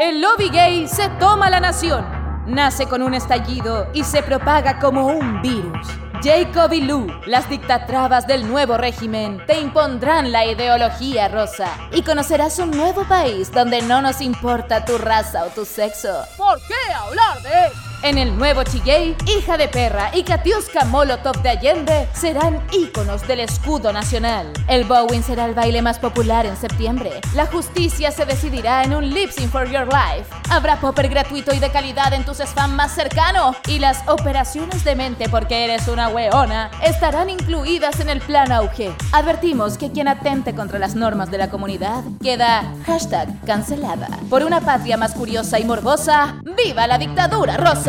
El lobby gay se toma la nación. Nace con un estallido y se propaga como un virus. Jacob y Lou, las dictatrabas del nuevo régimen, te impondrán la ideología rosa y conocerás un nuevo país donde no nos importa tu raza o tu sexo. ¿Por qué hablar de eso? En el nuevo Chiguey, Hija de Perra y Katiuska Molotov de Allende serán íconos del escudo nacional. El Bowen será el baile más popular en septiembre. La justicia se decidirá en un lip for your life. Habrá popper gratuito y de calidad en tus spam más cercano. Y las operaciones de mente porque eres una weona estarán incluidas en el plan auge. Advertimos que quien atente contra las normas de la comunidad queda hashtag cancelada. Por una patria más curiosa y morbosa, ¡viva la dictadura rosa!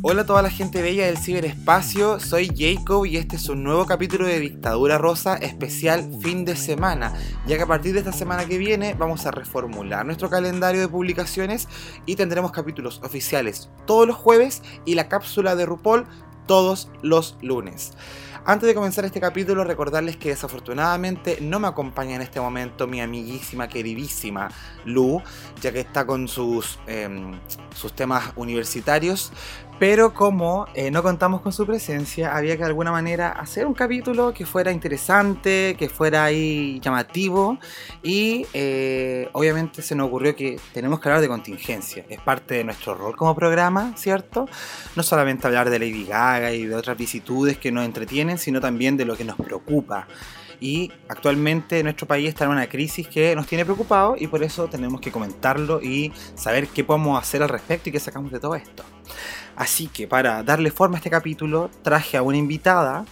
Hola a toda la gente bella del ciberespacio, soy Jacob y este es un nuevo capítulo de Dictadura Rosa especial fin de semana, ya que a partir de esta semana que viene vamos a reformular nuestro calendario de publicaciones y tendremos capítulos oficiales todos los jueves y la cápsula de RuPaul todos los lunes. Antes de comenzar este capítulo, recordarles que desafortunadamente no me acompaña en este momento mi amiguísima, queridísima Lu, ya que está con sus, em, sus temas universitarios, pero como eh, no contamos con su presencia, había que de alguna manera hacer un capítulo que fuera interesante, que fuera ahí llamativo. Y eh, obviamente se nos ocurrió que tenemos que hablar de contingencia. Es parte de nuestro rol como programa, ¿cierto? No solamente hablar de Lady Gaga y de otras vicitudes que nos entretienen, sino también de lo que nos preocupa y actualmente nuestro país está en una crisis que nos tiene preocupado y por eso tenemos que comentarlo y saber qué podemos hacer al respecto y qué sacamos de todo esto. Así que para darle forma a este capítulo traje a una invitada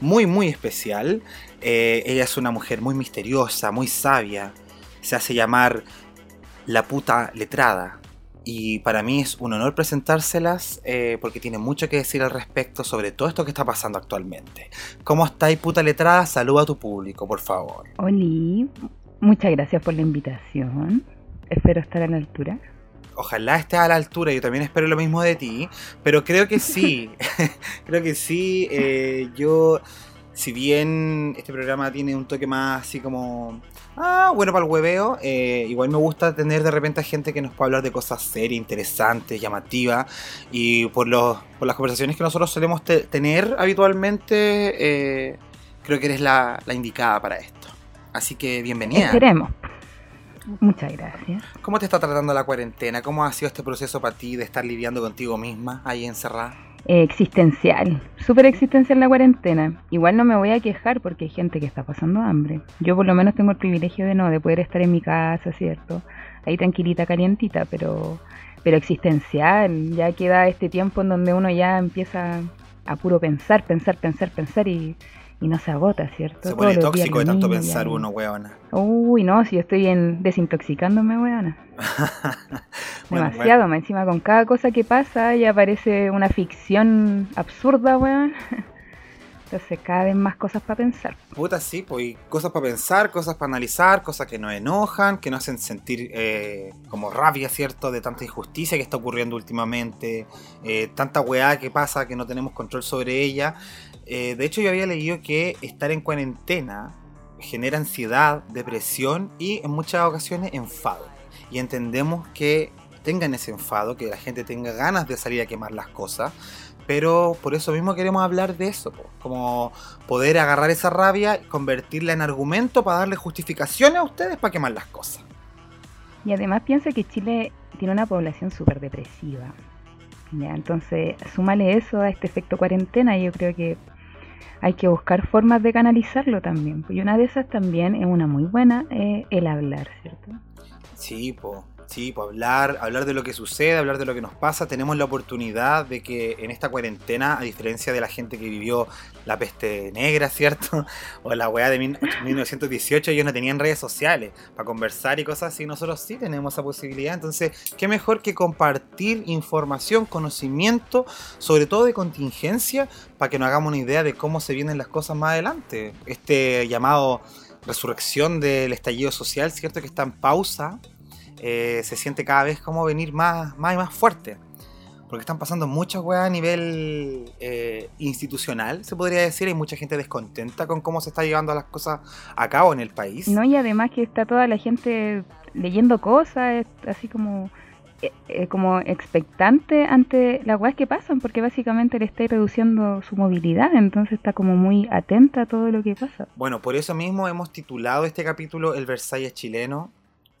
muy muy especial. Eh, ella es una mujer muy misteriosa, muy sabia. Se hace llamar la puta letrada. Y para mí es un honor presentárselas eh, porque tiene mucho que decir al respecto sobre todo esto que está pasando actualmente. ¿Cómo estáis, puta letrada? Saluda a tu público, por favor. Hola, muchas gracias por la invitación. Espero estar a la altura. Ojalá estés a la altura, yo también espero lo mismo de ti, pero creo que sí, creo que sí. Eh, yo, si bien este programa tiene un toque más así como ah, bueno para el hueveo. Eh, igual me gusta tener de repente a gente que nos pueda hablar de cosas serias, interesantes, llamativas. Y por, los, por las conversaciones que nosotros solemos tener habitualmente, eh, creo que eres la, la, indicada para esto. Así que bienvenida. Esperemos. Muchas gracias. ¿Cómo te está tratando la cuarentena? ¿Cómo ha sido este proceso para ti de estar lidiando contigo misma ahí encerrada? Existencial, súper existencial la cuarentena. Igual no me voy a quejar porque hay gente que está pasando hambre. Yo por lo menos tengo el privilegio de no, de poder estar en mi casa, ¿cierto? Ahí tranquilita, calientita, pero, pero existencial. Ya queda este tiempo en donde uno ya empieza a puro pensar, pensar, pensar, pensar y y no se agota, ¿cierto? Se pone tóxico de tanto pensar uno, weona. Uy, no, si yo estoy en desintoxicándome, weona. Demasiado, encima con cada cosa que pasa ya aparece una ficción absurda, weón. Entonces cada vez más cosas para pensar. Puta, sí, pues cosas para pensar, cosas para analizar, cosas que nos enojan, que nos hacen sentir eh, como rabia, ¿cierto? De tanta injusticia que está ocurriendo últimamente, eh, tanta weá que pasa que no tenemos control sobre ella. Eh, de hecho, yo había leído que estar en cuarentena genera ansiedad, depresión y en muchas ocasiones enfado. Y entendemos que tengan ese enfado, que la gente tenga ganas de salir a quemar las cosas. Pero por eso mismo queremos hablar de eso, como poder agarrar esa rabia y convertirla en argumento para darle justificaciones a ustedes para quemar las cosas. Y además piensa que Chile tiene una población súper depresiva. entonces, súmale eso a este efecto cuarentena y yo creo que hay que buscar formas de canalizarlo también. Y una de esas también es una muy buena, eh, el hablar, ¿cierto? Sí, pues. Sí, pues hablar, hablar de lo que sucede, hablar de lo que nos pasa. Tenemos la oportunidad de que en esta cuarentena, a diferencia de la gente que vivió la peste negra, ¿cierto? O la weá de 1918, ellos no tenían redes sociales para conversar y cosas así. Nosotros sí tenemos esa posibilidad. Entonces, qué mejor que compartir información, conocimiento, sobre todo de contingencia, para que nos hagamos una idea de cómo se vienen las cosas más adelante. Este llamado resurrección del estallido social, ¿cierto? Que está en pausa eh, se siente cada vez como venir más, más y más fuerte. porque están pasando muchas weas a nivel eh, institucional, se podría decir. Hay mucha gente descontenta con cómo se está llevando las cosas a cabo en el país. No, y además que está toda la gente leyendo cosas, así como eh, como expectante ante las weas que pasan, porque básicamente le está reduciendo su movilidad, entonces está como muy atenta a todo lo que pasa. Bueno, por eso mismo hemos titulado este capítulo El Versalles chileno,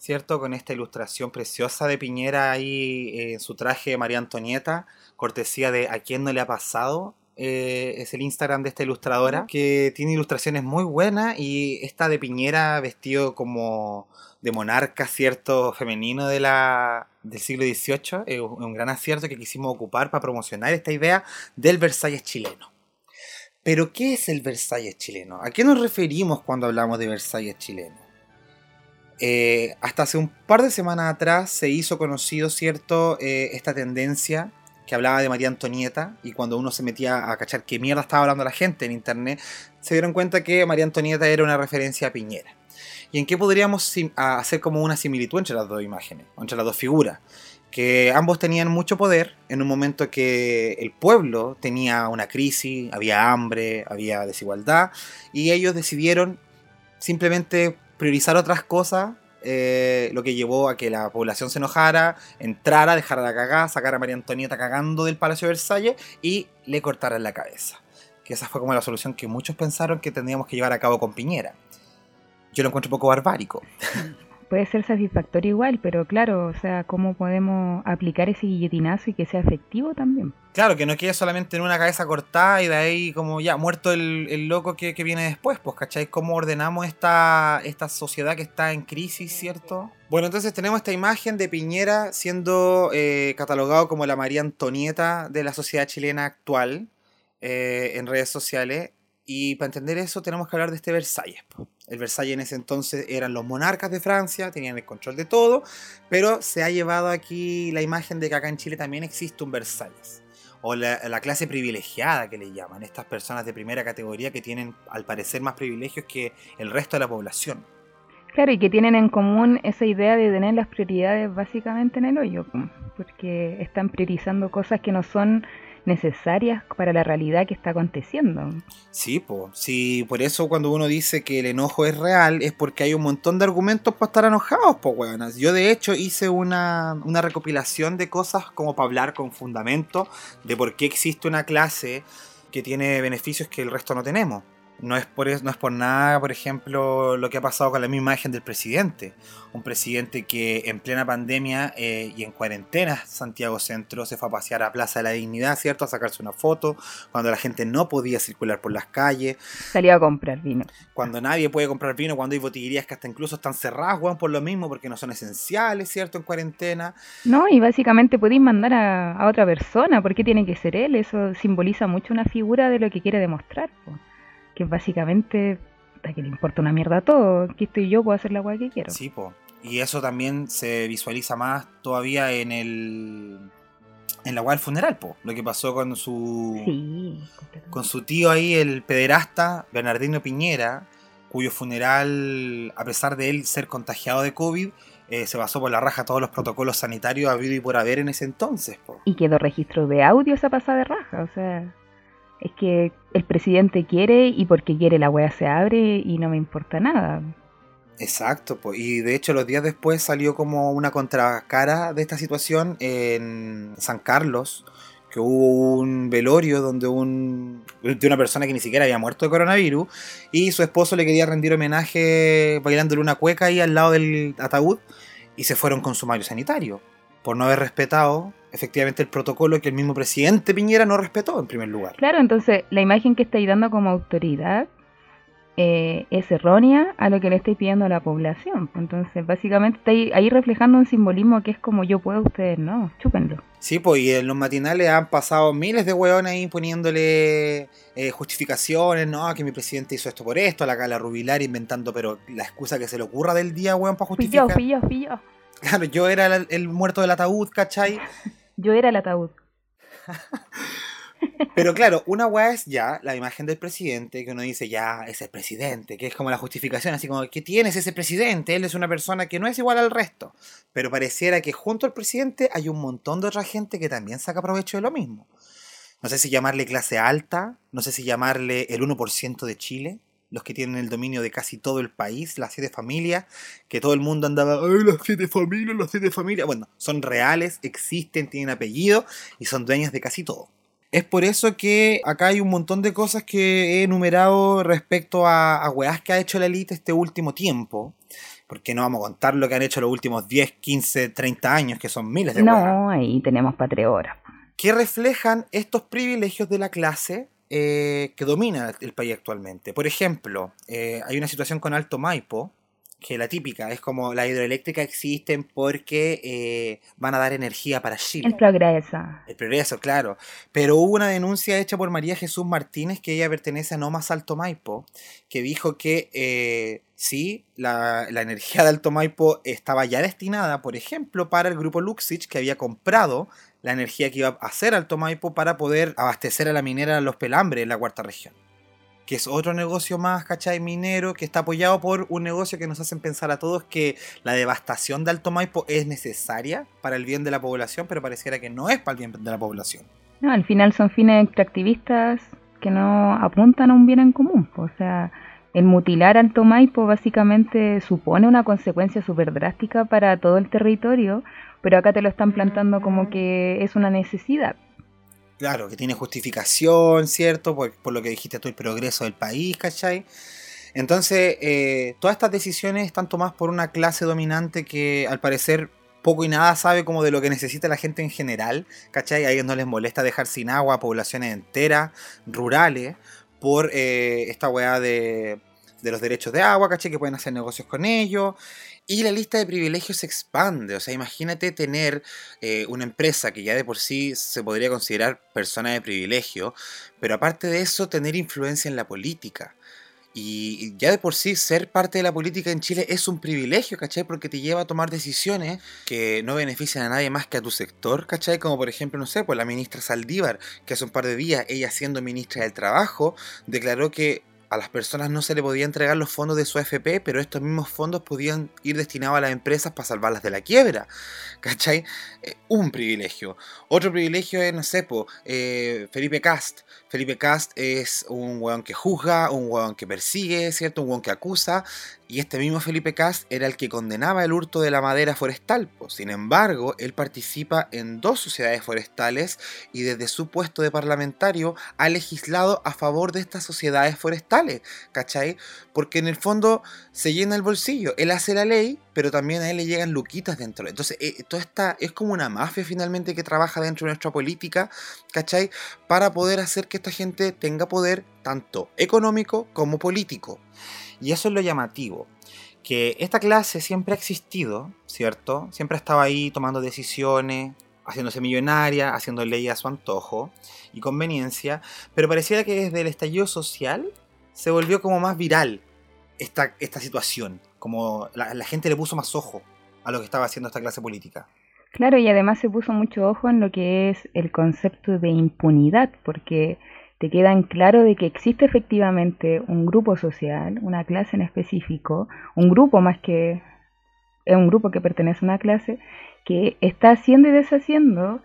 ¿cierto? Con esta ilustración preciosa de Piñera ahí en su traje de María Antonieta, cortesía de ¿A quién no le ha pasado? Eh, es el Instagram de esta ilustradora, que tiene ilustraciones muy buenas y esta de Piñera vestido como de monarca, ¿cierto? Femenino de la, del siglo XVIII, es un gran acierto que quisimos ocupar para promocionar esta idea del Versalles chileno. Pero, ¿qué es el Versalles chileno? ¿A qué nos referimos cuando hablamos de Versalles chileno? Eh, hasta hace un par de semanas atrás se hizo conocido, ¿cierto?, eh, esta tendencia que hablaba de María Antonieta y cuando uno se metía a cachar qué mierda estaba hablando la gente en internet, se dieron cuenta que María Antonieta era una referencia a Piñera. ¿Y en qué podríamos hacer como una similitud entre las dos imágenes, entre las dos figuras? Que ambos tenían mucho poder en un momento que el pueblo tenía una crisis, había hambre, había desigualdad, y ellos decidieron simplemente priorizar otras cosas, eh, lo que llevó a que la población se enojara, entrara, dejara la cagada, sacara a María Antonieta cagando del Palacio de Versalles y le cortaran la cabeza. Que esa fue como la solución que muchos pensaron que tendríamos que llevar a cabo con Piñera. Yo lo encuentro un poco barbárico. puede ser satisfactorio igual, pero claro, o sea, ¿cómo podemos aplicar ese guillotinazo y que sea efectivo también? Claro, que no quede solamente en una cabeza cortada y de ahí como ya muerto el, loco que, viene después, pues, ¿cacháis? ¿Cómo ordenamos esta, esta sociedad que está en crisis, ¿cierto? Bueno, entonces tenemos esta imagen de Piñera siendo eh, catalogado como la María Antonieta de la sociedad chilena actual eh, en redes sociales. Y para entender eso tenemos que hablar de este Versalles. El Versalles en ese entonces eran los monarcas de Francia, tenían el control de todo, pero se ha llevado aquí la imagen de que acá en Chile también existe un Versalles. O la, clase privilegiada que le llaman, estas personas de primera categoría que tienen al parecer más privilegios que el resto de la población. Claro, y que tienen en común esa idea de tener las prioridades básicamente en el hoyo, porque están priorizando cosas que no son necesarias para la realidad que está aconteciendo. Sí, pues, sí, por eso cuando uno dice que el enojo es real es porque hay un montón de argumentos para estar enojados, pues, weonas. Yo de hecho hice una, una recopilación de cosas como para hablar con fundamento de por qué existe una clase que tiene beneficios que el resto no tenemos. No es, por no es por nada, por ejemplo, lo que ha pasado con la misma imagen del presidente. Un presidente que en plena pandemia eh, y en cuarentena, Santiago Centro, se fue a pasear a Plaza de la Dignidad, ¿cierto? A sacarse una foto, cuando la gente no podía circular por las calles. Salió a comprar vino. Cuando nadie puede comprar vino, cuando hay botillerías que hasta incluso están cerradas, weón, por lo mismo, porque no son esenciales, ¿cierto? En cuarentena. No, y básicamente podéis mandar a, otra persona, ¿por qué tiene que ser él? Eso simboliza mucho una figura de lo que quiere demostrar que básicamente a que le importa una mierda a todo. Aquí estoy yo, puedo hacer la weá que quiero. Sí, po. Y eso también se visualiza más todavía en el. En la weá del funeral, po. Lo que pasó con su. Sí, con su tío ahí, el pederasta, Bernardino Piñera, cuyo funeral, a pesar de él ser contagiado de COVID, eh, se basó por la raja todos los protocolos sanitarios habido y por haber en ese entonces. Po. Y quedó registro de audio esa pasada de raja, o sea es que el presidente quiere y porque quiere la wea se abre y no me importa nada. Exacto, pues, y de hecho los días después salió como una contracara de esta situación en San Carlos, que hubo un velorio donde un de una persona que ni siquiera había muerto de coronavirus y su esposo le quería rendir homenaje bailándole una cueca ahí al lado del ataúd y se fueron con sumario sanitario por no haber respetado efectivamente el protocolo que el mismo presidente Piñera no respetó en primer lugar. Claro, entonces la imagen que estáis dando como autoridad eh, es errónea a lo que le estáis pidiendo a la población. Entonces, básicamente estáis ahí reflejando un simbolismo que es como yo puedo, ustedes no, chúpenlo. Sí, pues y en los matinales han pasado miles de hueones ahí poniéndole eh, justificaciones, no, que mi presidente hizo esto por esto, la Cala Rubilar inventando, pero la excusa que se le ocurra del día, hueón, para justificar. Yo, fui yo, Claro, yo era el, el muerto del ataúd, ¿cachai? Yo era el ataúd. Pero claro, una weá es ya la imagen del presidente, que uno dice ya es el presidente, que es como la justificación, así como, ¿qué tienes ese presidente? Él es una persona que no es igual al resto. Pero pareciera que junto al presidente hay un montón de otra gente que también saca provecho de lo mismo. No sé si llamarle clase alta, no sé si llamarle el 1% de Chile, los que tienen el dominio de casi todo el país, las siete familias, que todo el mundo andaba, ¡ay, las siete familias, las siete familias! Bueno, son reales, existen, tienen apellido y son dueños de casi todo. Es por eso que acá hay un montón de cosas que he enumerado respecto a, a que ha hecho la élite este último tiempo. Porque no vamos a contar lo que han hecho los últimos 10, 15, 30 años, que son miles de No, ahí tenemos patria Que reflejan estos privilegios de la clase eh, que domina el país actualmente. Por ejemplo, eh, hay una situación con Alto Maipo, que la típica, es como la hidroeléctrica existen porque eh, van a dar energía para Chile. El progreso. El progreso, claro. Pero hubo una denuncia hecha por María Jesús Martínez, que ella pertenece a No Más Alto Maipo, que dijo que eh, sí, la, la, energía de Alto Maipo estaba ya destinada, por ejemplo, para el grupo Luxich, que había comprado la energía que iba a hacer Alto Maipo para poder abastecer a la minera Los Pelambres en la cuarta región que es otro negocio más, ¿cachai? Minero, que está apoyado por un negocio que nos hacen pensar a todos que la devastación de Alto es necesaria para el bien de la población, pero pareciera que no es para el bien de la población. No, al final son fines extractivistas que no apuntan a un bien en común. O sea, el mutilar Alto Maipo básicamente supone una consecuencia súper drástica para todo el territorio, pero acá te lo están plantando como que es una necesidad. Claro, que tiene justificación, ¿cierto? Por, lo que dijiste tú, el progreso del país, ¿cachai? Entonces, eh, todas estas decisiones están tomadas por una clase dominante que al parecer poco y nada sabe como de lo que necesita la gente en general, ¿cachai? A ellos no les molesta dejar sin agua a poblaciones enteras, rurales, por eh, esta weá de, de los derechos de agua, ¿cachai? Que pueden hacer negocios con ellos. Y la lista de privilegios se expande. O sea, imagínate tener eh, una empresa que ya de por sí se podría considerar persona de privilegio, pero aparte de eso, tener influencia en la política. Y ya de por sí ser parte de la política en Chile es un privilegio, ¿cachai? Porque te lleva a tomar decisiones que no benefician a nadie más que a tu sector, ¿cachai? Como por ejemplo, no sé, pues la ministra Saldívar, que hace un par de días, ella siendo ministra del Trabajo, declaró que a las personas no se le podía entregar los fondos de su AFP, pero estos mismos fondos podían ir destinados a las empresas para salvarlas de la quiebra. ¿Cachai? Eh, un privilegio. Otro privilegio es, no sé, eh, Felipe Cast. Felipe Cast es un weón que juzga, un weón que persigue, ¿cierto? Un weón que acusa. Y este mismo Felipe Cast era el que condenaba el hurto de la madera forestal. Sin embargo, él participa en dos sociedades forestales y desde su puesto de parlamentario ha legislado a favor de estas sociedades forestales. ¿Cachai? Porque en el fondo se llena el bolsillo. Él hace la ley, pero también a él le llegan luquitas dentro. Entonces, eh, todo esta es como una mafia finalmente que trabaja dentro de nuestra política, ¿cachai? Para poder hacer que esta gente tenga poder tanto económico como político. Y eso es lo llamativo. Que esta clase siempre ha existido, ¿cierto? Siempre ha estado ahí tomando decisiones, haciéndose millonaria, haciendo leyes a su antojo y conveniencia, pero pareciera que desde el estallido social se volvió como más viral esta, esta situación, como la, gente le puso más ojo a lo que estaba haciendo esta clase política. Claro, y además se puso mucho ojo en lo que es el concepto de impunidad, porque te queda en claro de que existe efectivamente un grupo social, una clase en específico, un grupo más que es un grupo que pertenece a una clase, que está haciendo y deshaciendo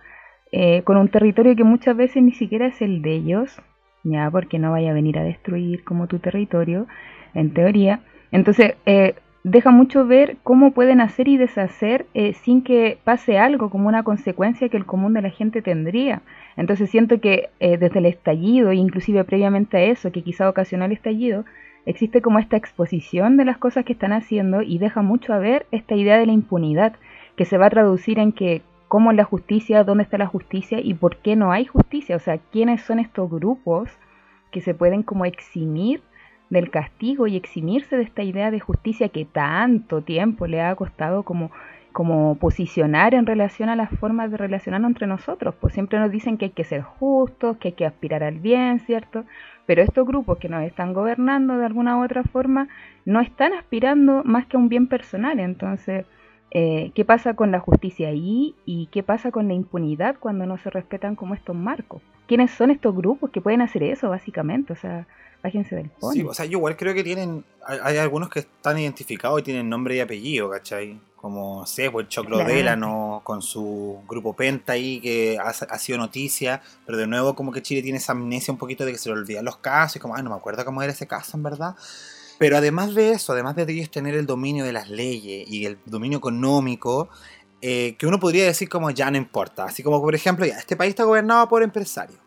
eh, con un territorio que muchas veces ni siquiera es el de ellos, ya porque no vaya a venir a destruir como tu territorio, en teoría. Entonces, eh, deja mucho ver cómo pueden hacer y deshacer eh, sin que pase algo como una consecuencia que el común de la gente tendría. Entonces siento que eh, desde el estallido, inclusive previamente a eso, que quizá ocasionó el estallido, existe como esta exposición de las cosas que están haciendo y deja mucho a ver esta idea de la impunidad, que se va a traducir en que cómo es la justicia, dónde está la justicia y por qué no hay justicia. O sea, quiénes son estos grupos que se pueden como eximir del castigo y eximirse de esta idea de justicia que tanto tiempo le ha costado como, como posicionar en relación a las formas de relacionarnos entre nosotros. Pues siempre nos dicen que hay que ser justos, que hay que aspirar al bien, ¿cierto? Pero estos grupos que nos están gobernando de alguna u otra forma no están aspirando más que a un bien personal. Entonces, eh, ¿qué pasa con la justicia ahí y qué pasa con la impunidad cuando no se respetan como estos marcos? quiénes son estos grupos que pueden hacer eso, básicamente. O sea, bájense del pony. Sí, o sea, yo igual creo que tienen. Hay, hay algunos que están identificados y tienen nombre y apellido, ¿cachai? Como sé, pues el Choclo Claro. Delano con su grupo Penta ahí que ha, ha sido noticia, pero de nuevo como que Chile tiene esa amnesia un poquito de que se le olvidan los casos y como, ah, no me acuerdo cómo era ese caso en verdad. Pero además de eso, además de ellos tener el dominio de las leyes y el dominio económico, eh, que uno podría decir como ya no importa. Así como, por ejemplo, ya, este país está gobernado por empresarios.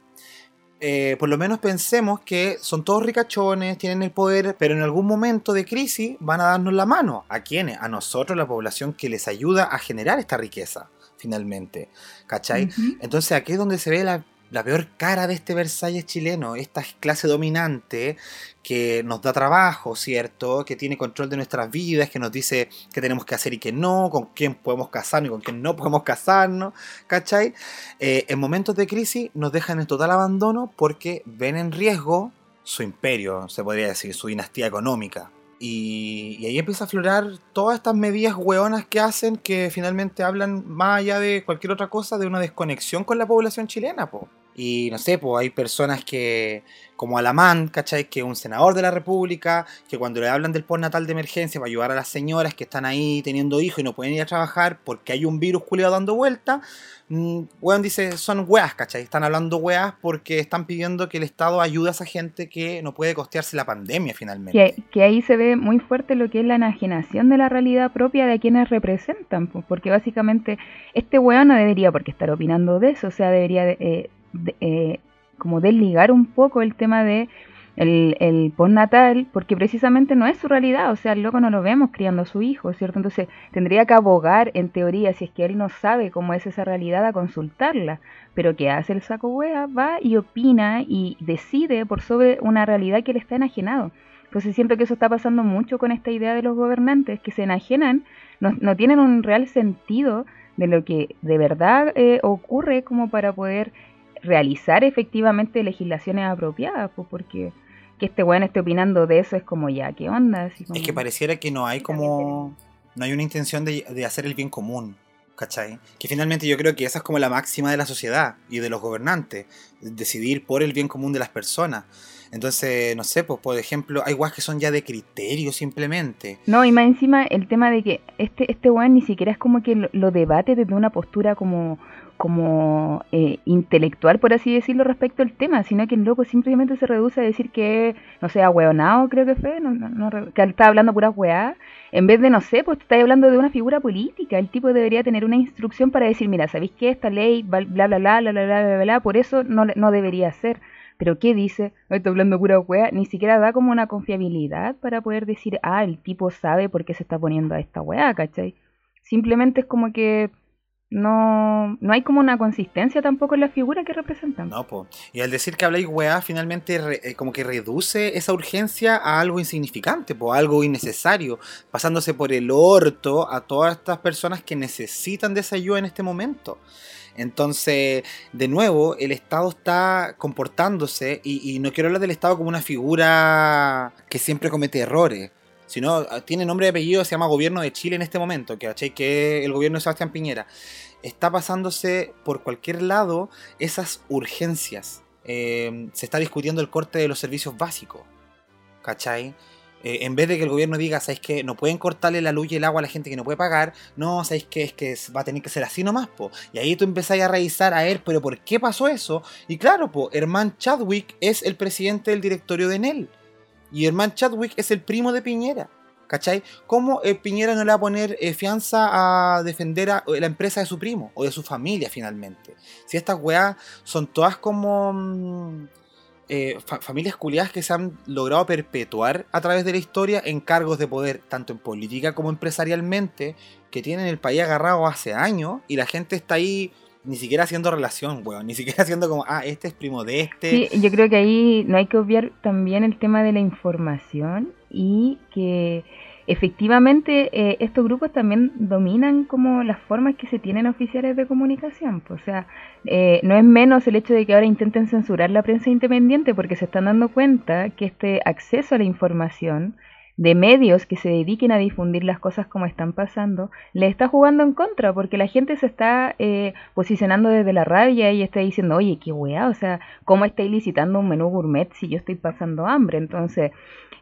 Eh, por lo menos pensemos que son todos ricachones, tienen el poder, pero en algún momento de crisis van a darnos la mano. ¿A quiénes? A nosotros, la población que les ayuda a generar esta riqueza, finalmente. ¿Cachai? Entonces aquí es donde se ve la, la peor cara de este Versalles chileno, esta clase dominante que nos da trabajo, ¿cierto? Que tiene control de nuestras vidas, que nos dice qué tenemos que hacer y qué no, con quién podemos casarnos y con quién no podemos casarnos, ¿cachai? Eh, en momentos de crisis nos dejan en total abandono porque ven en riesgo su imperio, se podría decir, su dinastía económica. Y, ahí empieza a aflorar todas estas medidas hueonas que hacen que finalmente hablan más allá de cualquier otra cosa de una desconexión con la población chilena, po. Y no sé, pues hay personas que, como Alamán, ¿cachai? Que es un senador de la República, que cuando le hablan del postnatal de emergencia para ayudar a las señoras que están ahí teniendo hijos y no pueden ir a trabajar porque hay un virus culiado dando vuelta, mm, weón dice, son weas, ¿cachai? Están hablando weas porque están pidiendo que el Estado ayude a esa gente que no puede costearse la pandemia finalmente. Que, que ahí se ve muy fuerte lo que es la enajenación de la realidad propia de quienes representan, porque básicamente este weón no debería porque estar opinando de eso, o sea, debería de, eh, eh, como desligar un poco el tema de el, postnatal, porque precisamente no es su realidad, o sea, el loco no lo vemos criando a su hijo, ¿cierto? Entonces tendría que abogar, en teoría, si es que él no sabe cómo es esa realidad, a consultarla, pero ¿qué hace el saco wea? Va y opina y decide por sobre una realidad que le está enajenado. Entonces siento que eso está pasando mucho con esta idea de los gobernantes, que se enajenan, no, no tienen un real sentido de lo que de verdad eh, ocurre como para poder realizar efectivamente legislaciones apropiadas, pues porque que este weón esté opinando de eso es como ya, ¿qué onda? Así como- Es que pareciera que no hay como. No hay una intención de, de hacer el bien común. ¿Cachai? Que finalmente yo creo que esa es como la máxima de la sociedad y de los gobernantes. Decidir por el bien común de las personas. Entonces, no sé, pues por ejemplo, hay guas que son ya de criterio simplemente. No, y más encima el tema de que este, este weón ni siquiera es como que lo, lo debate desde una postura como, como eh, intelectual, por así decirlo, respecto al tema, sino que el loco simplemente se reduce a decir que, no sé, ahueonado creo que fue, no, no, no que estaba hablando pura weá, en vez de, no sé, pues estás hablando de una figura política, el tipo debería tener una instrucción para decir, mira, ¿sabéis qué? Esta ley, bla, bla, bla, bla, bla, bla, bla, bla, por eso no, no debería ser. Pero ¿qué dice? "Ay, Está hablando pura weá. Ni siquiera da como una confiabilidad para poder decir, ah, el tipo sabe por qué se está poniendo a esta weá, ¿cachai? Simplemente es como que no, no hay como una consistencia tampoco en la figura que representan. No, po. Y al decir que habláis weá, finalmente eh, como que reduce esa urgencia a algo insignificante, po, algo innecesario, pasándose por el orto a todas estas personas que necesitan de esa ayuda en este momento. Entonces, de nuevo, el Estado está comportándose, y, y no quiero hablar del Estado como una figura que siempre comete errores, sino ah, tiene nombre y apellido, se llama Gobierno de Chile en este momento, ¿cachai? que es el gobierno de Sebastián Piñera. Está pasándose por cualquier lado esas urgencias. Eh, se está discutiendo el corte de los servicios básicos, ¿cachai? Eh, en vez de que el gobierno diga, ¿sabéis que no pueden cortarle la luz y el agua a la gente que no puede pagar? No, ¿sabéis que es que va a tener que ser así nomás, po? Y ahí tú empezáis a revisar a ver, pero ¿por qué pasó eso? Y claro, po, Herman Chadwick es el presidente del directorio de Enel. Y Herman Chadwick es el primo de Piñera. ¿Cachai? ¿Cómo eh, Piñera no le va a poner eh, fianza a defender a la empresa de su primo o de su familia finalmente? Si estas weas son todas como mm, eh, fa- familias culiadas que se han logrado perpetuar a través de la historia en cargos de poder, tanto en política como empresarialmente, que tienen el país agarrado hace años y la gente está ahí ni siquiera haciendo relación, weón, ni siquiera haciendo como, ah, este es primo de este. Sí, yo creo que ahí no hay que obviar también el tema de la información y que efectivamente eh, estos grupos también dominan como las formas que se tienen oficiales de comunicación. o sea, eh, no es menos el hecho de que ahora intenten censurar la prensa independiente porque se están dando cuenta que este acceso a la información de medios que se dediquen a difundir las cosas como están pasando, le está jugando en contra, porque la gente se está eh, posicionando desde la rabia y está diciendo, oye, qué weá, o sea, ¿cómo estáis licitando un menú gourmet si yo estoy pasando hambre? Entonces,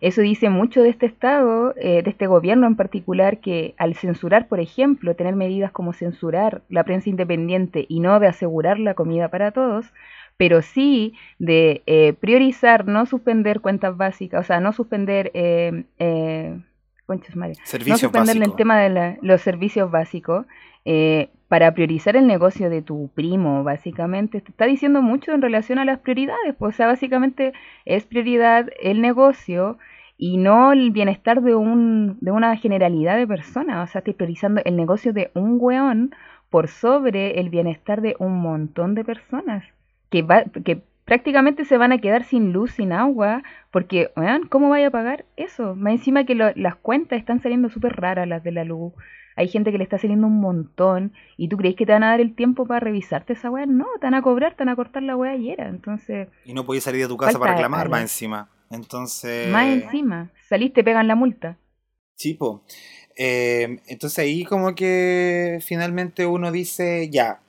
eso dice mucho de este Estado, eh, de este gobierno en particular, que al censurar, por ejemplo, tener medidas como censurar la prensa independiente y no de asegurar la comida para todos, pero sí de eh, priorizar, no suspender cuentas básicas, o sea, no suspender, eh, eh, no suspender el tema de los servicios básicos, eh, para priorizar el negocio de tu primo, básicamente, te está diciendo mucho en relación a las prioridades, pues, o sea, básicamente es prioridad el negocio y no el bienestar de, un, de una generalidad de personas, o sea, estoy priorizando el negocio de un weón por sobre el bienestar de un montón de personas que, va, que prácticamente se van a quedar sin luz, sin agua, porque, vean, ¿cómo vaya a pagar eso? Más encima que las cuentas están saliendo súper raras las de la luz. Hay gente que le está saliendo un montón y tú crees que te van a dar el tiempo para revisarte esa weá. No, te van a cobrar, te van a cortar la weá ayer. Entonces. Y no podías salir de tu casa para reclamar más encima. Entonces. Más encima. Saliste, pegan la multa. Chipo. Eh, entonces ahí como que finalmente uno dice, ya,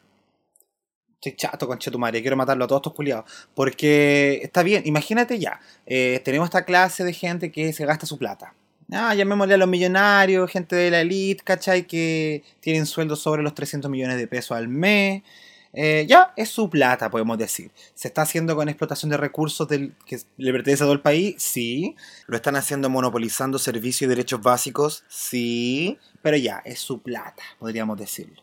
chato con Chetumare, quiero matarlo a todos estos culiados. Porque está bien, imagínate ya, eh, tenemos esta clase de gente que se gasta su plata. Ah, llamémosle a los millonarios, gente de la elite, ¿cachai? Que tienen sueldos sobre los 300 millones de pesos al mes. Eh, ya, es su plata, podemos decir. ¿Se está haciendo con explotación de recursos del, que le pertenece a todo el país? Sí. ¿Lo están haciendo monopolizando servicios y derechos básicos? Sí. Pero ya, es su plata, podríamos decirlo.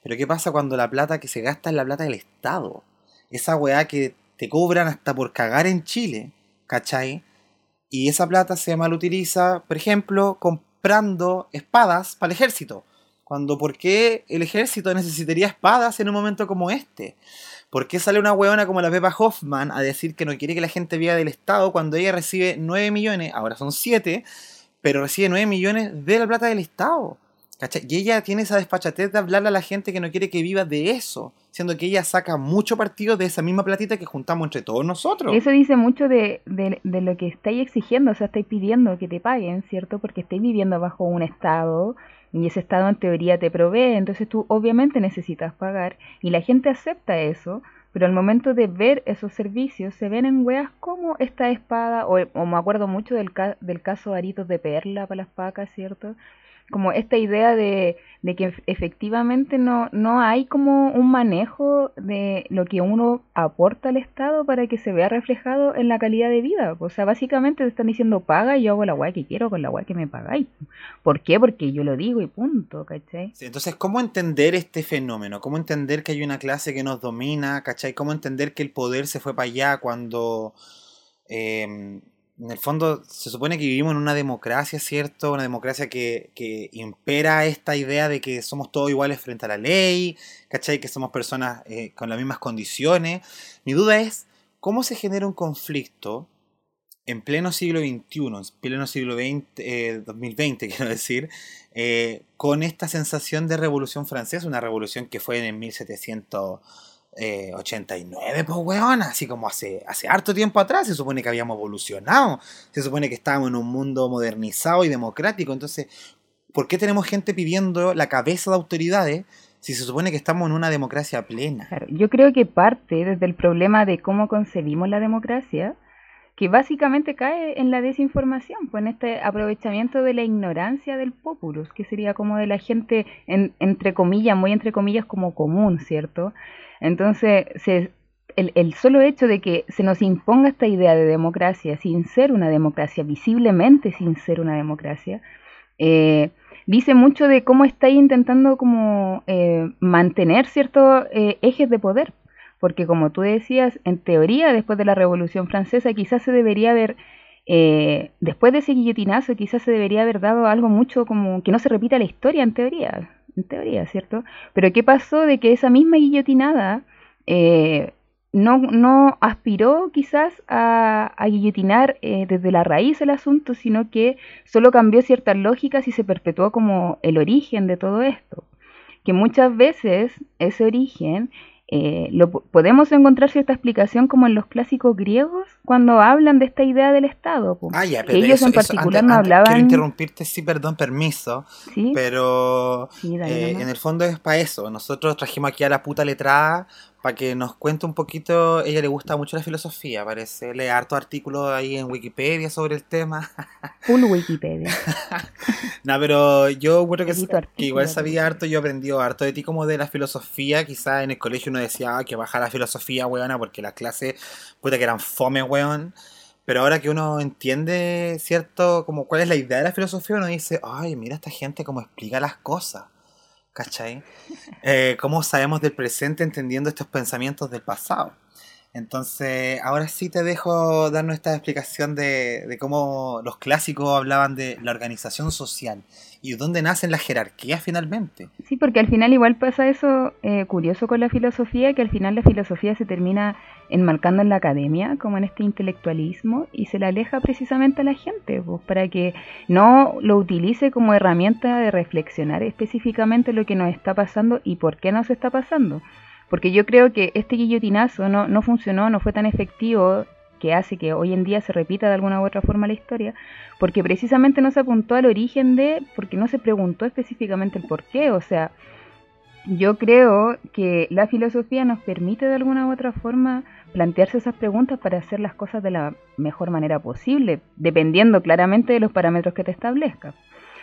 Pero ¿qué pasa cuando la plata que se gasta es la plata del Estado? Esa weá que te cobran hasta por cagar en Chile, ¿cachai? Y esa plata se mal utiliza, por ejemplo, comprando espadas para el ejército. Cuando, ¿por qué el ejército necesitaría espadas en un momento como este? ¿Por qué sale una weona como la Pepa Hoffman a decir que no quiere que la gente viva del Estado cuando ella recibe 9 millones, ahora son 7, pero recibe 9 millones de la plata del Estado? Y ella tiene esa despachatez de hablarle a la gente que no quiere que viva de eso, siendo que ella saca mucho partido de esa misma platita que juntamos entre todos nosotros. Eso dice mucho de, de, lo que estáis exigiendo, o sea, estáis pidiendo que te paguen, ¿cierto? Porque estáis viviendo bajo un estado y ese estado en teoría te provee, entonces tú obviamente necesitas pagar y la gente acepta eso, pero al momento de ver esos servicios se ven en weas como esta espada, o, o me acuerdo mucho del, del caso Aritos de Perla para las pacas, ¿cierto? Como esta idea de, que efectivamente no, no hay como un manejo de lo que uno aporta al Estado para que se vea reflejado en la calidad de vida. O sea, básicamente te están diciendo paga y yo hago la guay que quiero con la guay que me pagáis. ¿Por qué? Porque yo lo digo y punto, ¿cachai? entonces, ¿cómo entender este fenómeno? ¿Cómo entender que hay una clase que nos domina, ¿cachai? ¿Cómo entender que el poder se fue para allá cuando... Eh, en el fondo se supone que vivimos en una democracia, ¿cierto? Una democracia que, que, impera esta idea de que somos todos iguales frente a la ley, ¿cachai? Que somos personas eh, con las mismas condiciones. Mi duda es, ¿cómo se genera un conflicto en pleno siglo XXI, en pleno siglo XX, 2020, eh, quiero decir, eh, con esta sensación de revolución francesa, una revolución que fue en el 1700 eh, 89, pues weón, así como hace, hace harto tiempo atrás, se supone que habíamos evolucionado, se supone que estábamos en un mundo modernizado y democrático, entonces, ¿por qué tenemos gente pidiendo la cabeza de autoridades si se supone que estamos en una democracia plena? yo creo que parte desde el problema de cómo concebimos la democracia, que básicamente cae en la desinformación, pues en este aprovechamiento de la ignorancia del populus, que sería como de la gente, entre comillas, muy entre comillas, como común, ¿cierto? Entonces, el, solo hecho de que se nos imponga esta idea de democracia sin ser una democracia, visiblemente sin ser una democracia, eh, dice mucho de cómo está intentando como eh, mantener ciertos eh, ejes de poder. Porque como tú decías, en teoría, después de la Revolución Francesa, quizás se debería haber, después de ese guillotinazo, quizás se debería haber dado algo mucho como que no se repita la historia en teoría en teoría, ¿cierto? Pero ¿qué pasó de que esa misma guillotinada eh, no, no, aspiró quizás a, guillotinar eh, desde la raíz el asunto, sino que solo cambió ciertas lógicas y se perpetuó como el origen de todo esto? Que muchas veces ese origen eh, lo, podemos encontrar cierta explicación como en los clásicos griegos cuando hablan de esta idea del Estado. Ah, ya, pero ellos en particular no hablaban. Quiero interrumpirte, sí, perdón, permiso. ¿Sí? Pero eh, en el fondo es para eso. Nosotros trajimos aquí a la puta letrada para que nos cuente un poquito, ella le gusta mucho la filosofía, parece, lee harto artículos ahí en Wikipedia sobre el tema. Full Wikipedia. no, pero yo creo que, que, igual sabía harto, yo aprendí harto de ti como de la filosofía, quizás en el colegio uno decía ah, que baja la filosofía, weona, porque las clases, puta que eran fome, weón. Pero ahora que uno entiende, ¿cierto? Como cuál es la idea de la filosofía, uno dice, ay, mira esta gente cómo explica las cosas. ¿Cachai? Eh, ¿Cómo sabemos del presente entendiendo estos pensamientos del pasado? Entonces, ahora sí te dejo dar nuestra explicación de, cómo los clásicos hablaban de la organización social y dónde nacen las jerarquías finalmente. Sí, porque al final igual pasa eso eh, curioso con la filosofía, que al final la filosofía se termina enmarcando en la academia, como en este intelectualismo, y se la aleja precisamente a la gente, pues, para que no lo utilice como herramienta de reflexionar específicamente lo que nos está pasando y por qué nos está pasando. Porque yo creo que este guillotinazo no, no funcionó, no fue tan efectivo que hace que hoy en día se repita de alguna u otra forma la historia, porque precisamente no se apuntó al origen de, porque no se preguntó específicamente el por qué, o sea, yo creo que la filosofía nos permite de alguna u otra forma plantearse esas preguntas para hacer las cosas de la mejor manera posible, dependiendo claramente de los parámetros que te establezca.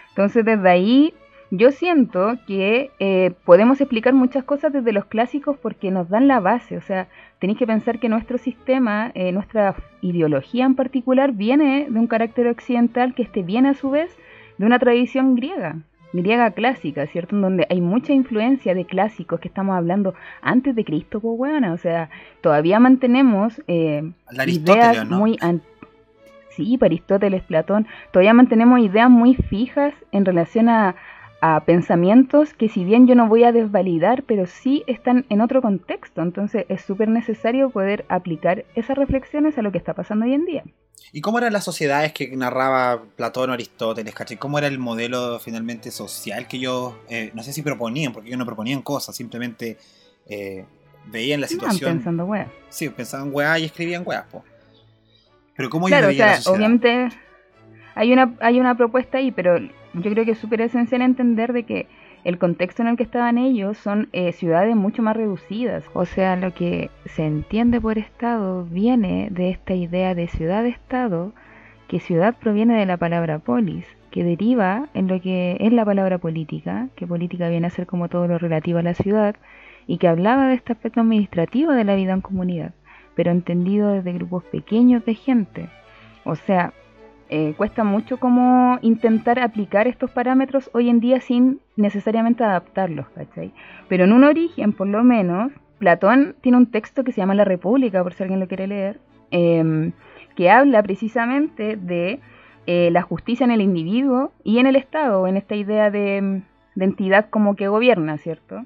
Entonces desde ahí yo siento que eh, podemos explicar muchas cosas desde los clásicos porque nos dan la base, o sea, tenéis que pensar que nuestro sistema, eh, nuestra ideología en particular, viene de un carácter occidental que esté bien a su vez de una tradición griega, griega clásica, ¿cierto? En donde hay mucha influencia de clásicos que estamos hablando antes de Cristo, pues bueno, o sea, todavía mantenemos eh, ideas muy Sí, para Aristóteles, Platón, todavía mantenemos ideas muy fijas en relación a, a pensamientos que si bien yo no voy a desvalidar, pero sí están en otro contexto. Entonces es súper necesario poder aplicar esas reflexiones a lo que está pasando hoy en día. ¿Y cómo eran las sociedades que narraba Platón o Aristóteles? ¿Cómo era el modelo finalmente social que ellos, eh, no sé si proponían, porque ellos no proponían cosas, simplemente eh, veían la situación. pensando weas. Sí, pensaban weas y escribían weas. Pero ¿cómo claro, o sea, obviamente hay una, hay una propuesta ahí, pero yo creo que es súper esencial entender de que el contexto en el que estaban ellos son eh, ciudades mucho más reducidas. O sea, lo que se entiende por Estado viene de esta idea de ciudad-estado, que ciudad proviene de la palabra polis, que deriva en lo que es la palabra política, que política viene a ser como todo lo relativo a la ciudad, y que hablaba de este aspecto administrativo de la vida en comunidad, pero entendido desde grupos pequeños de gente. O sea, eh, cuesta mucho como intentar aplicar estos parámetros hoy en día sin necesariamente adaptarlos, ¿cachai? Pero en un origen, por lo menos, Platón tiene un texto que se llama La República, por si alguien lo quiere leer, em, que habla precisamente de eh, la justicia en el individuo y en el Estado, en esta idea de, de entidad como que gobierna, ¿cierto?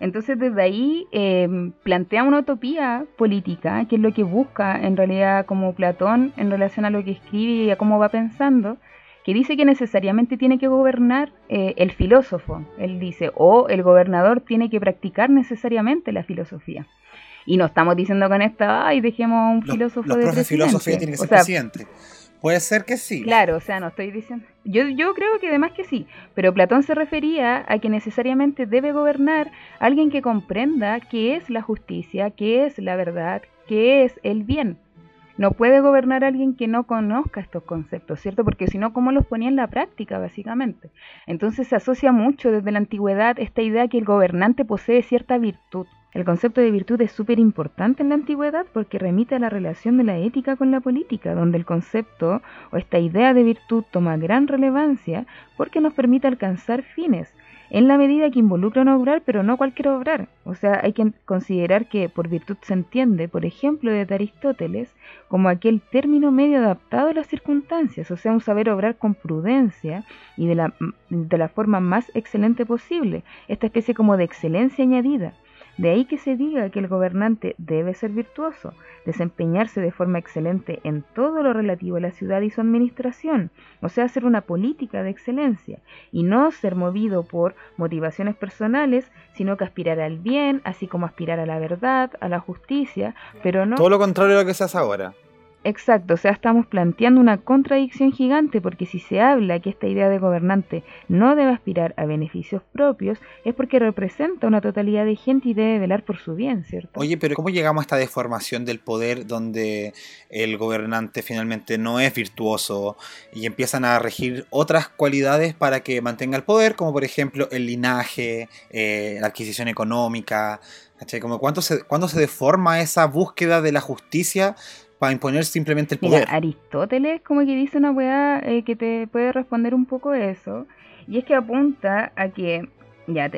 Entonces desde ahí em, plantea una utopía política, que es lo que busca en realidad como Platón en relación a lo que escribe y a cómo va pensando, que dice que necesariamente tiene que gobernar eh, el filósofo, él dice, o el gobernador tiene que practicar necesariamente la filosofía. Y no estamos diciendo con esta, ay, dejemos a un filósofo los de profes filosofía tiene que ser presidente. Puede ser que sí. Claro, o sea, no estoy diciendo. Yo, yo creo que además que sí, pero Platón se refería a que necesariamente debe gobernar alguien que comprenda qué es la justicia, qué es la verdad, qué es el bien. No puede gobernar alguien que no conozca estos conceptos, ¿cierto? Porque si no, ¿cómo los ponía en la práctica, básicamente? Entonces se asocia mucho desde la antigüedad esta idea que el gobernante posee cierta virtud. El concepto de virtud es súper importante en la antigüedad porque remite a la relación de la ética con la política, donde el concepto o esta idea de virtud toma gran relevancia porque nos permite alcanzar fines, en la medida que involucran obrar, pero no cualquier obrar. O sea, hay que considerar que por virtud se entiende, por ejemplo, de Aristóteles, como aquel término medio adaptado a las circunstancias, o sea, un saber obrar con prudencia y de la, de la forma más excelente posible, esta especie como de excelencia añadida De ahí que se diga que el gobernante debe ser virtuoso, desempeñarse de forma excelente en todo lo relativo a la ciudad y su administración, o sea, hacer una política de excelencia, y no ser movido por motivaciones personales, sino que aspirar al bien, así como aspirar a la verdad, a la justicia, pero no... Todo lo contrario a lo que se hace ahora. Exacto, o sea, estamos planteando una contradicción gigante porque si se habla que esta idea de gobernante no debe aspirar a beneficios propios, es porque representa una totalidad de gente y debe velar por su bien, ¿cierto? Oye, pero ¿cómo llegamos a esta deformación del poder donde el gobernante finalmente no es virtuoso y empiezan a regir otras cualidades para que mantenga el poder, como por ejemplo el linaje, eh, la adquisición económica? Como ¿cuándo se, ¿Cuándo se deforma esa búsqueda de la justicia para imponer simplemente el poder. Aristóteles como que dice una weá eh, que te puede responder un poco eso, y es que apunta a que, ya,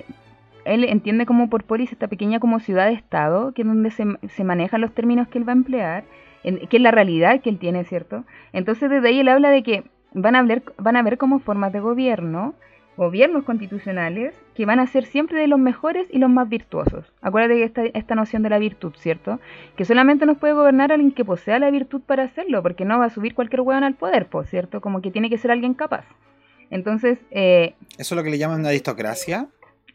él entiende como por polis esta pequeña como ciudad-estado, que es donde se, se, manejan los términos que él va a emplear, que es la realidad que él tiene, ¿cierto? Entonces desde ahí él habla de que van a, hablar, van a ver como formas de gobierno, gobiernos constitucionales que van a ser siempre de los mejores y los más virtuosos. Acuérdate de esta, esta noción de la virtud, ¿cierto? Que solamente nos puede gobernar alguien que posea la virtud para hacerlo, porque no va a subir cualquier hueón al poder, ¿cierto? Como que tiene que ser alguien capaz. Entonces... Eh, ¿Eso es lo que le llaman aristocracia?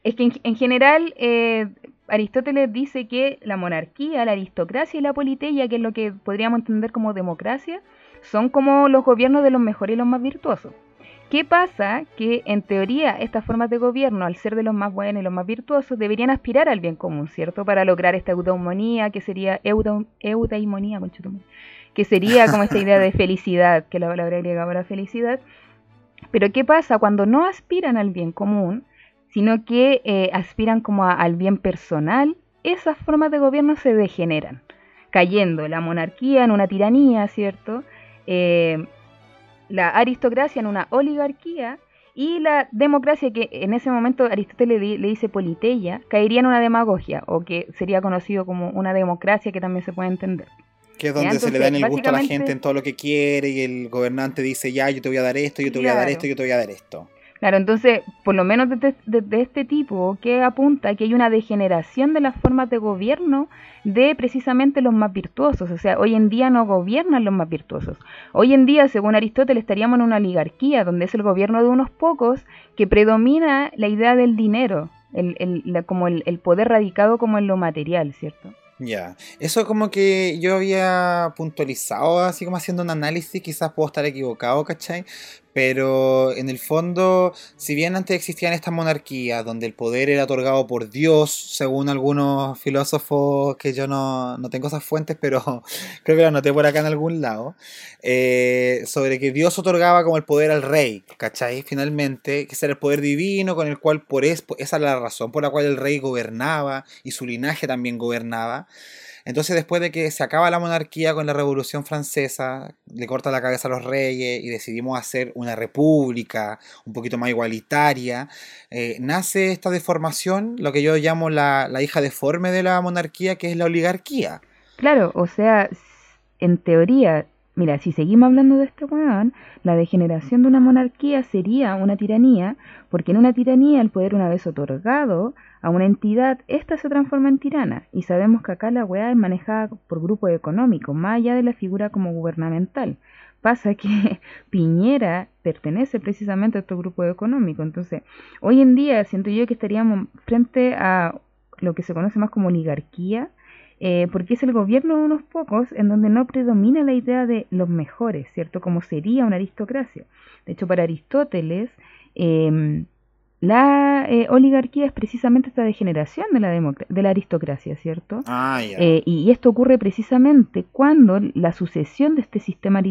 Es que en, general eh, Aristóteles dice que la monarquía, la aristocracia y la politeia, que es lo que podríamos entender como democracia, son como los gobiernos de los mejores y los más virtuosos. ¿Qué pasa? Que en teoría estas formas de gobierno, al ser de los más buenos y los más virtuosos, deberían aspirar al bien común, ¿cierto? Para lograr esta eudamonía, que sería eudaimonía, que sería como esta idea de felicidad, que la palabra griega para felicidad. Pero ¿qué pasa cuando no aspiran al bien común, sino que eh, aspiran como al bien personal? Esas formas de gobierno se degeneran, cayendo la monarquía en una tiranía, ¿cierto? Eh, la aristocracia en una oligarquía y la democracia, que en ese momento Aristóteles le, dice politeia, caería en una demagogia, o que sería conocido como una democracia que también se puede entender. Que es donde se le da el gusto a la gente en todo lo que quiere y el gobernante dice, ya, yo te voy a dar esto, yo te voy a dar esto, yo te voy a dar esto. Claro, entonces, por lo menos de, este tipo, que apunta que hay una degeneración de las formas de gobierno de precisamente los más virtuosos. O sea, hoy en día no gobiernan los más virtuosos. Hoy en día, según Aristóteles, estaríamos en una oligarquía, donde es el gobierno de unos pocos que predomina la idea del dinero, el, como el, el poder radicado como en lo material, ¿cierto? Ya, eso como que yo había puntualizado, así como haciendo un análisis, quizás puedo estar equivocado, ¿cachai? Pero en el fondo, si bien antes existían estas monarquías donde el poder era otorgado por Dios, según algunos filósofos que yo no, tengo esas fuentes, pero creo que las noté por acá en algún lado, eh, sobre que Dios otorgaba como el poder al rey, ¿cachai? Finalmente, que ese era el poder divino con el cual, por esa es la razón por la cual el rey gobernaba y su linaje también gobernaba. Entonces, después de que se acaba la monarquía con la Revolución Francesa, le corta la cabeza a los reyes y decidimos hacer una república un poquito más igualitaria, eh, nace esta deformación, lo que yo llamo la, la hija deforme de la monarquía, que es la oligarquía. Claro, o sea, en teoría, Mira, si seguimos hablando de este weón, la degeneración de una monarquía sería una tiranía, porque en una tiranía el poder una vez otorgado a una entidad, ésta se transforma en tirana, y sabemos que acá la weá es manejada por grupos económicos, más allá de la figura como gubernamental. Pasa que Piñera pertenece precisamente a estos grupos económicos, entonces hoy en día siento yo que estaríamos frente a lo que se conoce más como oligarquía, eh, porque es el gobierno de unos pocos en donde no predomina la idea de los mejores, ¿cierto? Como sería una aristocracia. De hecho, para Aristóteles, em, la eh, oligarquía es precisamente esta degeneración de la, de la aristocracia, ¿cierto? Ah, eh, y, esto ocurre precisamente cuando la sucesión de este sistema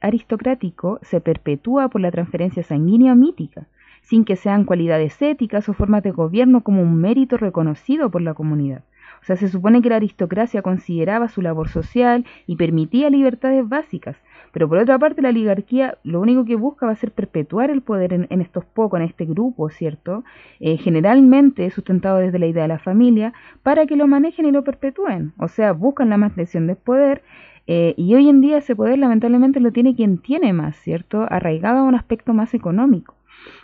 aristocrático se perpetúa por la transferencia sanguínea mítica, sin que sean cualidades éticas o formas de gobierno como un mérito reconocido por la comunidad. O sea, se supone que la aristocracia consideraba su labor social y permitía libertades básicas, pero por otra parte la oligarquía lo único que busca va a ser perpetuar el poder en, estos pocos, en este grupo, ¿cierto? Eh, generalmente sustentado desde la idea de la familia, para que lo manejen y lo perpetúen. O sea, buscan la mantención del poder eh, y hoy en día ese poder lamentablemente lo tiene quien tiene más, ¿cierto? Arraigado a un aspecto más económico.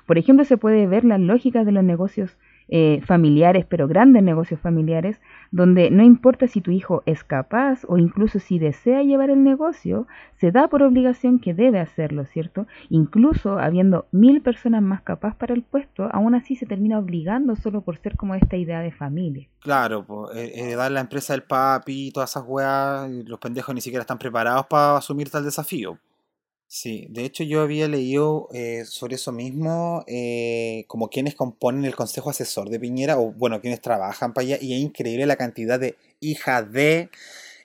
Por ejemplo, se puede ver las lógicas de los negocios eh, familiares, pero grandes negocios familiares, donde no importa si tu hijo es capaz o incluso si desea llevar el negocio, se da por obligación que debe hacerlo, ¿cierto? Incluso habiendo mil personas más capaz para el puesto, aún así se termina obligando solo por ser como esta idea de familia. Claro, pues, heredar la empresa del papi, todas esas weas, los pendejos ni siquiera están preparados para asumir tal desafío. Sí, de hecho yo había leído eh, sobre eso mismo, eh, como quienes componen el consejo asesor de Piñera, o bueno, quienes trabajan para allá, y es increíble la cantidad de hija de,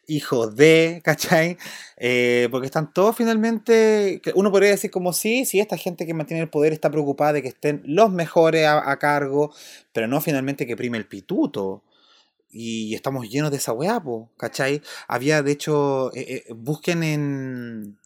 hijo de, ¿cachai? Eh, porque están todos finalmente, uno podría decir como sí, sí, esta gente que mantiene el poder está preocupada de que estén los mejores a, cargo, pero no finalmente que prime el pituto. Y estamos llenos de esa weá, ¿cachai? Había, de hecho, busquen en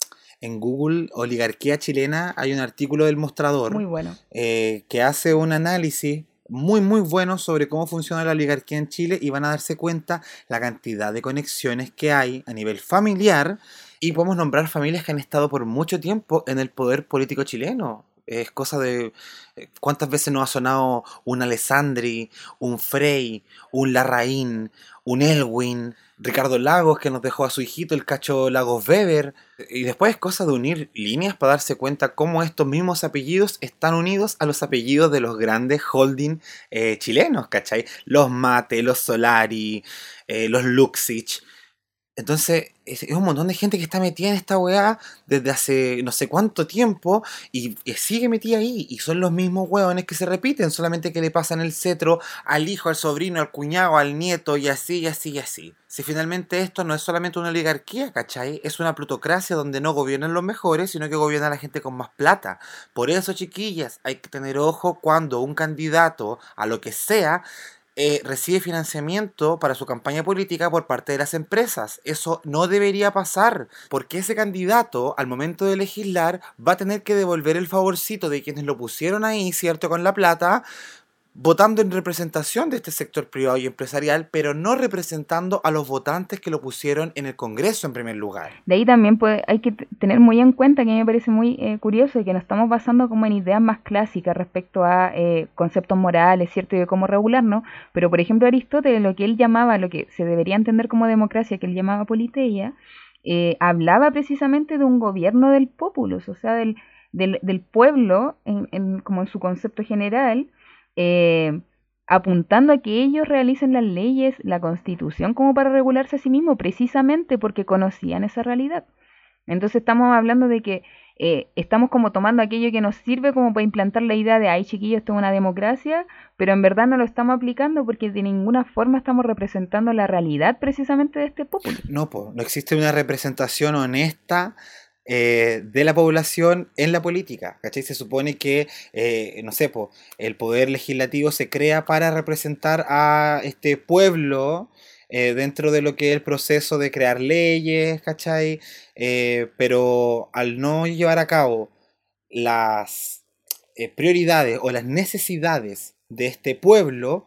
en Google, Oligarquía Chilena, hay un artículo del mostrador. Muy bueno. Eh, que hace un análisis muy, muy bueno sobre cómo funciona la oligarquía en Chile y van a darse cuenta la cantidad de conexiones que hay a nivel familiar y podemos nombrar familias que han estado por mucho tiempo en el poder político chileno. Es cosa de eh, cuántas veces nos ha sonado un Alessandri, un Frey, un Larraín, un Elwin, Ricardo Lagos que nos dejó a su hijito el cacho Lagos Weber. Y después es cosa de unir líneas para darse cuenta cómo estos mismos apellidos están unidos a los apellidos de los grandes holding eh, chilenos, ¿cachai? Los Mate, los Solari, eh, los Luxich. Entonces, es, un montón de gente que está metida en esta weá desde hace no sé cuánto tiempo y, sigue metida ahí. Y son los mismos weones que se repiten, solamente que le pasan el cetro al hijo, al sobrino, al cuñado, al nieto y así, y así, y así. Si finalmente esto no es solamente una oligarquía, ¿cachai? Es una plutocracia donde no gobiernan los mejores, sino que gobierna la gente con más plata. Por eso, chiquillas, hay que tener ojo cuando un candidato, a lo que sea, eh, recibe financiamiento para su campaña política por parte de las empresas. Eso no debería pasar, porque ese candidato, al momento de legislar, va a tener que devolver el favorcito de quienes lo pusieron ahí, ¿cierto? Con la plata, votando en representación de este sector privado y empresarial, pero no representando a los votantes que lo pusieron en el Congreso en primer lugar. De ahí también puede, hay que tener muy en cuenta que a mí me parece muy eh, curioso que nos estamos basando como en ideas más clásicas respecto a eh, conceptos morales, ¿cierto? Y de cómo regularnos, pero por ejemplo Aristóteles, lo que él llamaba, lo que se debería entender como democracia, que él llamaba politeia, eh, hablaba precisamente de un gobierno del populus, o sea, del, del, del pueblo, en, como en su concepto general, eh, apuntando a que ellos realicen las leyes, la constitución como para regularse a sí mismos, precisamente porque conocían esa realidad. Entonces estamos hablando de que eh, estamos como tomando aquello que nos sirve como para implantar la idea de, ay chiquillos, esto es una democracia, pero en verdad no lo estamos aplicando porque de ninguna forma estamos representando la realidad precisamente de este pueblo. No, no existe una representación honesta eh, de la población en la política. ¿cachai? Se supone que, eh, no sé, po, el poder legislativo se crea para representar a este pueblo eh, dentro de lo que es el proceso de crear leyes, ¿cachai? pero al no llevar a cabo las prioridades o las necesidades de este pueblo,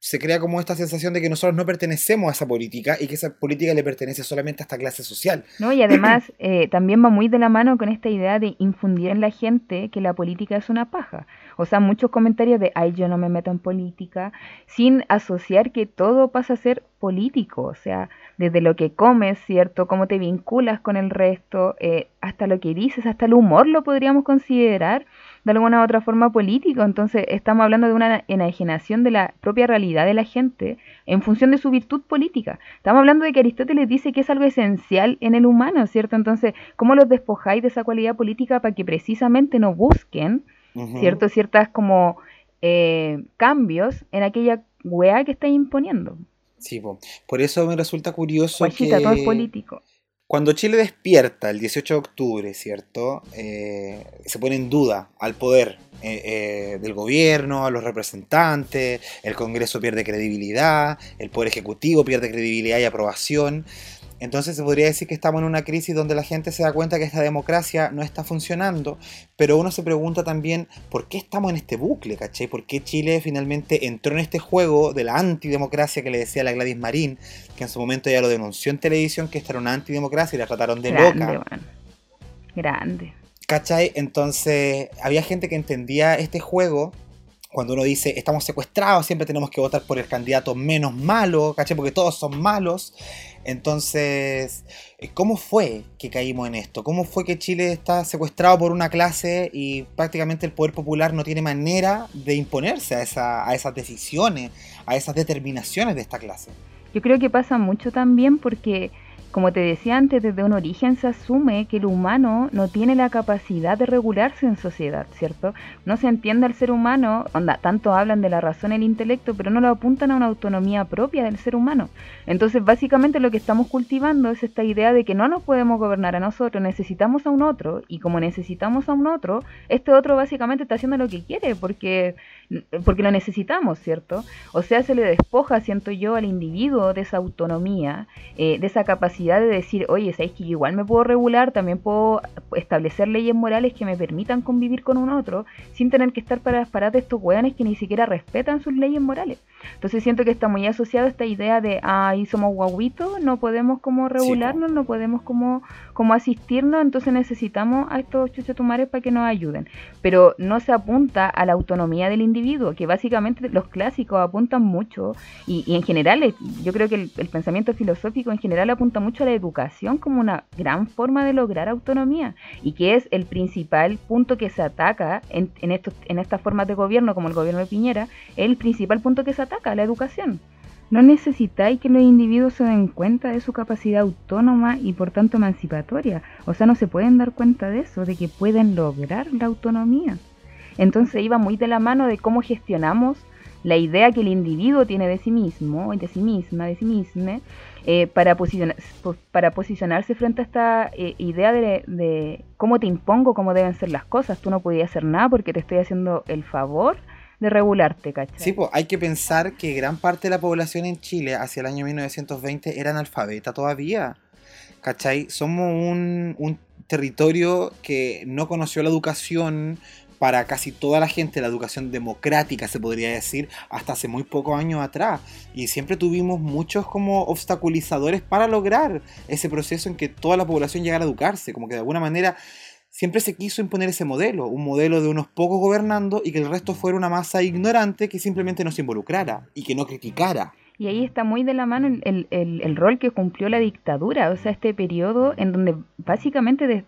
se crea como esta sensación de que nosotros no pertenecemos a esa política y que esa política le pertenece solamente a esta clase social. No, y además eh, también va muy de la mano con esta idea de infundir en la gente que la política es una paja. O sea, muchos comentarios de, ay, yo no me meto en política, sin asociar que todo pasa a ser político, o sea, desde lo que comes, ¿cierto? Cómo te vinculas con el resto, eh, hasta lo que dices, hasta el humor lo podríamos considerar de alguna u otra forma político. Entonces estamos hablando de una enajenación de la propia realidad de la gente en función de su virtud política. Estamos hablando de que Aristóteles dice que es algo esencial en el humano, ¿cierto? Entonces, ¿cómo los despojáis de esa cualidad política para que precisamente no busquen, ¿cierto? Ciertas como eh, cambios en aquella weá que está imponiendo. Sí, por eso me resulta curioso que... todo es político. Cuando Chile despierta el 18 de octubre, ¿cierto? Eh, se pone en duda al poder eh, eh, del gobierno, a los representantes, el Congreso pierde credibilidad, el Poder Ejecutivo pierde credibilidad y aprobación. Entonces se podría decir que estamos en una crisis donde la gente se da cuenta que esta democracia no está funcionando, pero uno se pregunta también por qué estamos en este bucle, ¿cachai? ¿Por qué Chile finalmente entró en este juego de la antidemocracia que le decía la Gladys Marín, que en su momento ya lo denunció en televisión, que esta era una antidemocracia y la trataron de loca? Grande. ¿Cachai? Entonces había gente que entendía este juego cuando uno dice estamos secuestrados, siempre tenemos que votar por el candidato menos malo, ¿caché? Porque todos son malos. Entonces, eh, ¿cómo fue que caímos en esto? ¿Cómo fue que Chile está secuestrado por una clase y prácticamente el poder popular no tiene manera de imponerse a, esa, a esas decisiones, a esas determinaciones de esta clase? Yo creo que pasa mucho también porque como te decía antes, desde un origen se asume que el humano no tiene la capacidad de regularse en sociedad, ¿cierto? No se entiende al ser humano, onda, tanto hablan de la razón y el intelecto, pero no lo apuntan a una autonomía propia del ser humano. Entonces, básicamente lo que estamos cultivando es esta idea de que no nos podemos gobernar a nosotros, necesitamos a un otro, y como necesitamos a un otro, este otro básicamente está haciendo lo que quiere, porque porque lo necesitamos, ¿cierto? O sea, se le despoja, siento yo, al individuo de esa autonomía, eh, de esa capacidad de decir, oye, ¿sabes que igual me puedo regular? También puedo establecer leyes morales que me permitan convivir con un otro sin tener que estar para las de estos hueones que ni siquiera respetan sus leyes morales. Entonces siento que está muy asociado a esta idea de, ay, somos guaguitos, no podemos como regularnos, no podemos como, como asistirnos, entonces necesitamos a estos chuchetumares para que nos ayuden. Pero no se apunta a la autonomía del individuo, que básicamente los clásicos apuntan mucho, y, en general, eh, yo creo que el, pensamiento filosófico en general apunta mucho a la educación como una gran forma de lograr autonomía, y que es el principal punto que se ataca en, en, estos, en estas formas de gobierno, como el gobierno de Piñera, el principal punto que se ataca, la educación. No necesitáis que los individuos se den cuenta de su capacidad autónoma y por tanto emancipatoria. O sea, no se pueden dar cuenta de eso, de que pueden lograr la autonomía. Entonces iba muy de la mano de cómo gestionamos la idea que el individuo tiene de sí mismo, de sí misma, de sí misma, eh, para, para posicionarse frente a esta eh, idea de, de, cómo te impongo cómo deben ser las cosas. Tú no podías hacer nada porque te estoy haciendo el favor de regularte, ¿cachai? Sí, pues hay que pensar que gran parte de la población en Chile hacia el año 1920 era analfabeta todavía, ¿cachai? Somos un, un territorio que no conoció la educación, para casi toda la gente la educación democrática, se podría decir, hasta hace muy pocos años atrás. Y siempre tuvimos muchos como obstaculizadores para lograr ese proceso en que toda la población llegara a educarse, como que de alguna manera siempre se quiso imponer ese modelo, un modelo de unos pocos gobernando y que el resto fuera una masa ignorante que simplemente no se involucrara y que no criticara. Y ahí está muy de la mano el, el, el, rol que cumplió la dictadura, o sea, este periodo en donde básicamente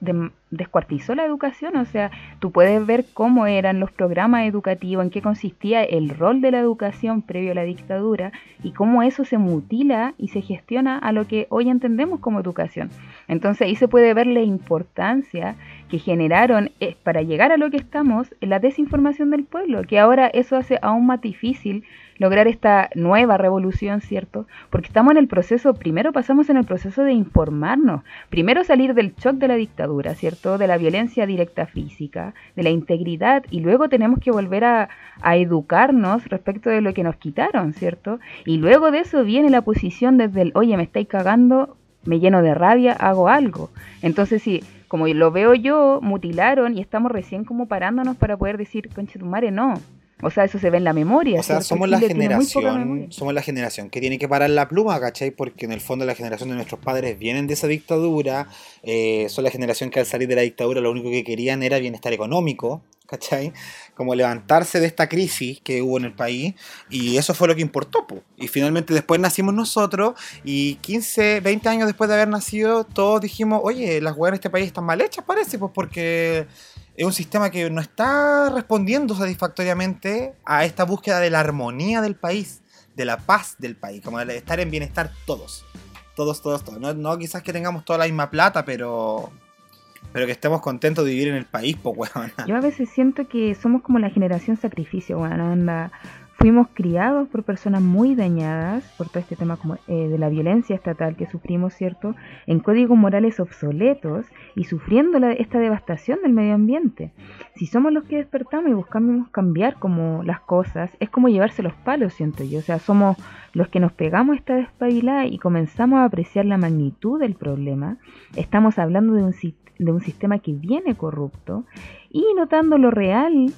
descuartizó la educación, o sea, tú puedes ver cómo eran los programas educativos, en qué consistía el rol de la educación previo a la dictadura y cómo eso se mutila y se gestiona a lo que hoy entendemos como educación. Entonces ahí se puede ver la importancia que generaron eh, para llegar a lo que estamos, la desinformación del pueblo, que ahora eso hace aún más difícil lograr esta nueva revolución, ¿cierto? Porque estamos en el proceso, primero pasamos en el proceso de informarnos, primero salir del shock de la dictadura, ¿cierto? De la violencia directa física, de la integridad, y luego tenemos que volver a, educarnos respecto de lo que nos quitaron, ¿cierto? Y luego de eso viene la posición desde el, oye, me estáis cagando, me lleno de rabia, hago algo. Entonces, sí, como lo veo yo, mutilaron y estamos recién como parándonos para poder decir, conche tu madre, no, o sea, eso se ve en la memoria. O sea, somos la generación, somos la generación que tiene que parar la pluma, ¿cachai? Porque en el fondo la generación de nuestros padres vienen de esa dictadura, eh, son la generación que al salir de la dictadura lo único que querían era bienestar económico, ¿cachai? Como levantarse de esta crisis que hubo en el país y eso fue lo que importó. Po. Y finalmente después nacimos nosotros y 15, 20 años después de haber nacido todos dijimos, oye, las weas en este país están mal hechas parece, pues porque es un sistema que no está respondiendo satisfactoriamente a esta búsqueda de la armonía del país, de la paz del país, como de estar en bienestar todos. Todos, todos, todos. No, quizás que tengamos toda la misma plata, pero pero que estemos contentos de vivir en el país, pues, weón. Yo a veces siento que somos como la generación sacrificio, weón. Anda, Fuimos criados por personas muy dañadas por todo este tema como, eh, de la violencia estatal que sufrimos, ¿cierto? En códigos morales obsoletos y sufriendo esta devastación del medio ambiente. Si somos los que despertamos y buscamos cambiar como las cosas, es como llevarse los palos, siento yo. O sea, somos los que nos pegamos esta despabilada y comenzamos a apreciar la magnitud del problema. Estamos hablando de un, de un sistema que viene corrupto y notando lo real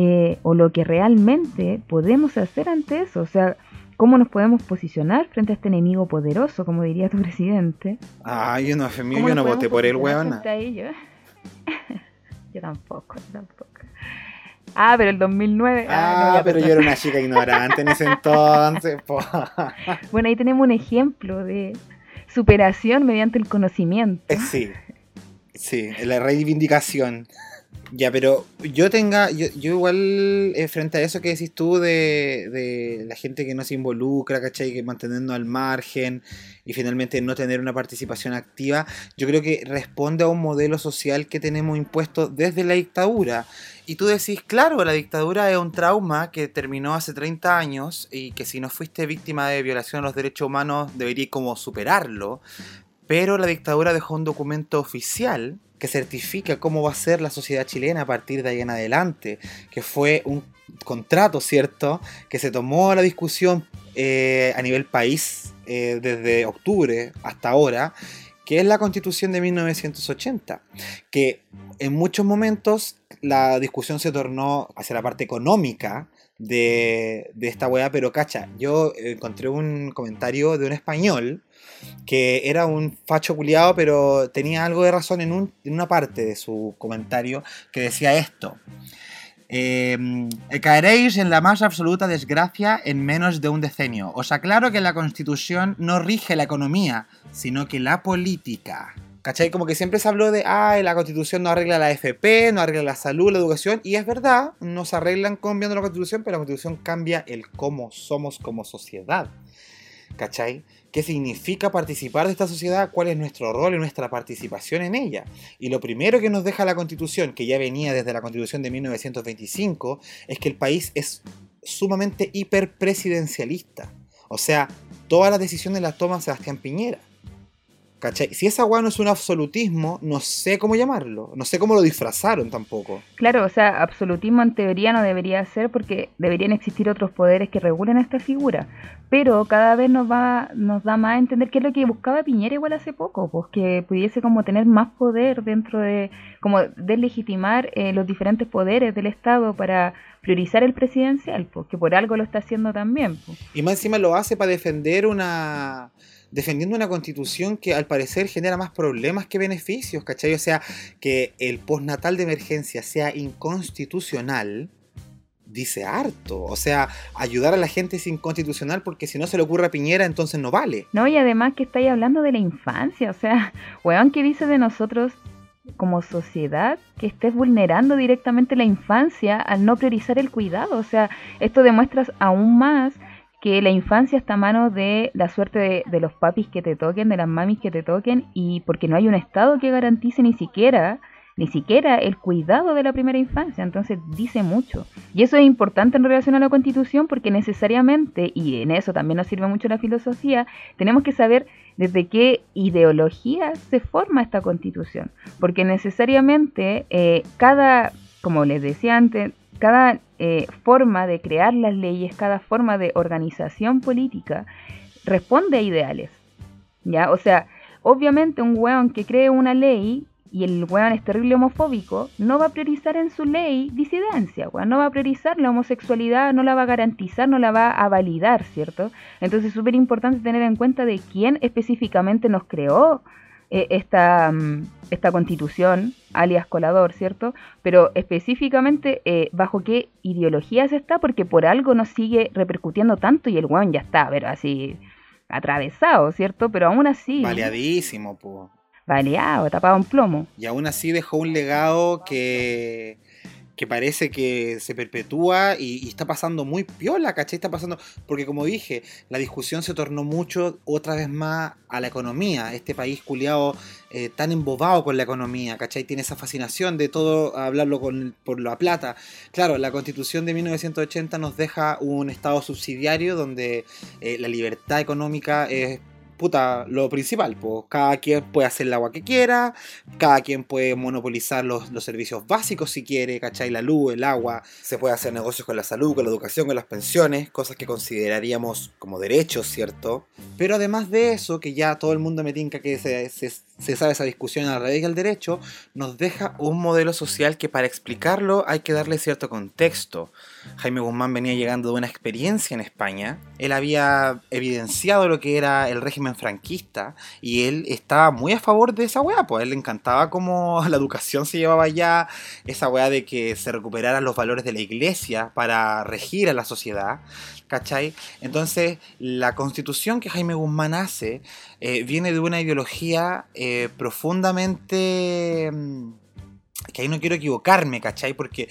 eh, o lo que realmente podemos hacer ante eso. O sea, cómo nos podemos posicionar frente a este enemigo poderoso, como diría tu presidente. Ay, yo no, yo no voté por él, weón. yo tampoco, tampoco. Ah, pero el 2009. Ah, no, ya, pero yo era una chica ignorante en ese entonces. po. Bueno, ahí tenemos un ejemplo de superación mediante el conocimiento. Eh, Sí, sí, la reivindicación. Ya, pero yo tenga, yo, yo igual eh, frente a eso que decís tú de, de la gente que no se involucra, ¿cachai? Que manteniendo al margen y finalmente no tener una participación activa, yo creo que responde a un modelo social que tenemos impuesto desde la dictadura. Y tú decís, claro, la dictadura es un trauma que terminó hace 30 años y que si no fuiste víctima de violación a los derechos humanos deberías como superarlo. Pero la dictadura dejó un documento oficial que certifica cómo va a ser la sociedad chilena a partir de ahí en adelante, que fue un contrato, ¿cierto?, que se tomó la discusión eh, a nivel país eh, desde octubre hasta ahora, que es la constitución de 1980, que en muchos momentos la discusión se tornó hacia la parte económica de, de esta weá, pero cacha, yo encontré un comentario de un español que era un facho culiado, pero tenía algo de razón en, un- en una parte de su comentario que decía esto. Eh, caeréis en la más absoluta desgracia en menos de un decenio. Os aclaro que la constitución no rige la economía, sino que la política. ¿Cachai? Como que siempre se habló de, ah, la constitución no arregla la FP, no arregla la salud, la educación, y es verdad, no se arreglan cambiando la constitución, pero la constitución cambia el cómo somos como sociedad. ¿Cachai? ¿Qué significa participar de esta sociedad? ¿Cuál es nuestro rol y nuestra participación en ella? Y lo primero que nos deja la constitución, que ya venía desde la constitución de 1925, es que el país es sumamente hiperpresidencialista. O sea, todas las decisiones las toma Sebastián Piñera. ¿Cachai? Si esa weá no es un absolutismo, no sé cómo llamarlo. No sé cómo lo disfrazaron tampoco. Claro, o sea, absolutismo en teoría no debería ser porque deberían existir otros poderes que regulen esta figura. Pero cada vez nos va, nos da más a entender qué es lo que buscaba Piñera igual hace poco, pues que pudiese como tener más poder dentro de, como deslegitimar eh, los diferentes poderes del Estado para priorizar el presidencial, pues que por algo lo está haciendo también. Pues. Y más encima lo hace para defender una. Defendiendo una constitución que al parecer genera más problemas que beneficios, ¿cachai? O sea, que el postnatal de emergencia sea inconstitucional, dice harto. O sea, ayudar a la gente es inconstitucional porque si no se le ocurre a Piñera, entonces no vale. No, y además que estáis hablando de la infancia, o sea, weón, ¿qué dice de nosotros como sociedad que estés vulnerando directamente la infancia al no priorizar el cuidado? O sea, esto demuestra aún más que la infancia está a mano de la suerte de, los papis que te toquen, de las mamis que te toquen, y porque no hay un Estado que garantice ni siquiera ni siquiera el cuidado de la primera infancia, entonces dice mucho. Y eso es importante en relación a la constitución porque necesariamente, y en eso también nos sirve mucho la filosofía, tenemos que saber desde qué ideología se forma esta constitución. Porque necesariamente eh, cada, como les decía antes, cada eh, forma de crear las leyes, cada forma de organización política responde a ideales. ¿Ya? O sea, obviamente un weón que cree una ley y el weón es terrible homofóbico, no va a priorizar en su ley disidencia, weón, no va a priorizar la homosexualidad, no la va a garantizar, no la va a validar, ¿cierto? Entonces es súper importante tener en cuenta de quién específicamente nos creó esta, mm, esta constitución, alias colador, ¿cierto? Pero específicamente eh, bajo qué ideologías está, porque por algo nos sigue repercutiendo tanto y el weón ya está, pero así atravesado, ¿cierto? Pero aún así... Baleadísimo, po. Baleado, tapado en plomo. Y aún así dejó un legado que, que parece que se perpetúa y, está pasando muy piola, ¿cachai? Está pasando, porque como dije, la discusión se tornó mucho otra vez más a la economía. Este país culiado eh, tan embobado con la economía, ¿cachai? Tiene esa fascinación de todo hablarlo con, por la plata. Claro, la constitución de 1980 nos deja un estado subsidiario donde eh, la libertad económica es puta, lo principal, pues cada quien puede hacer el agua que quiera, cada quien puede monopolizar los, servicios básicos si quiere, ¿cachai? La luz, el agua, se puede hacer negocios con la salud, con la educación, con las pensiones, cosas que consideraríamos como derechos, ¿cierto? Pero además de eso, que ya todo el mundo me tinca que se, se, se sabe esa discusión a la ley y al derecho, nos deja un modelo social que para explicarlo hay que darle cierto contexto. Jaime Guzmán venía llegando de una experiencia en España, él había evidenciado lo que era el régimen franquista y él estaba muy a favor de esa weá, pues a él le encantaba cómo la educación se llevaba allá, esa weá de que se recuperaran los valores de la iglesia para regir a la sociedad. ¿Cachai? Entonces, la constitución que Jaime Guzmán hace eh, viene de una ideología eh, profundamente... Mm, que ahí no quiero equivocarme, ¿cachai? Porque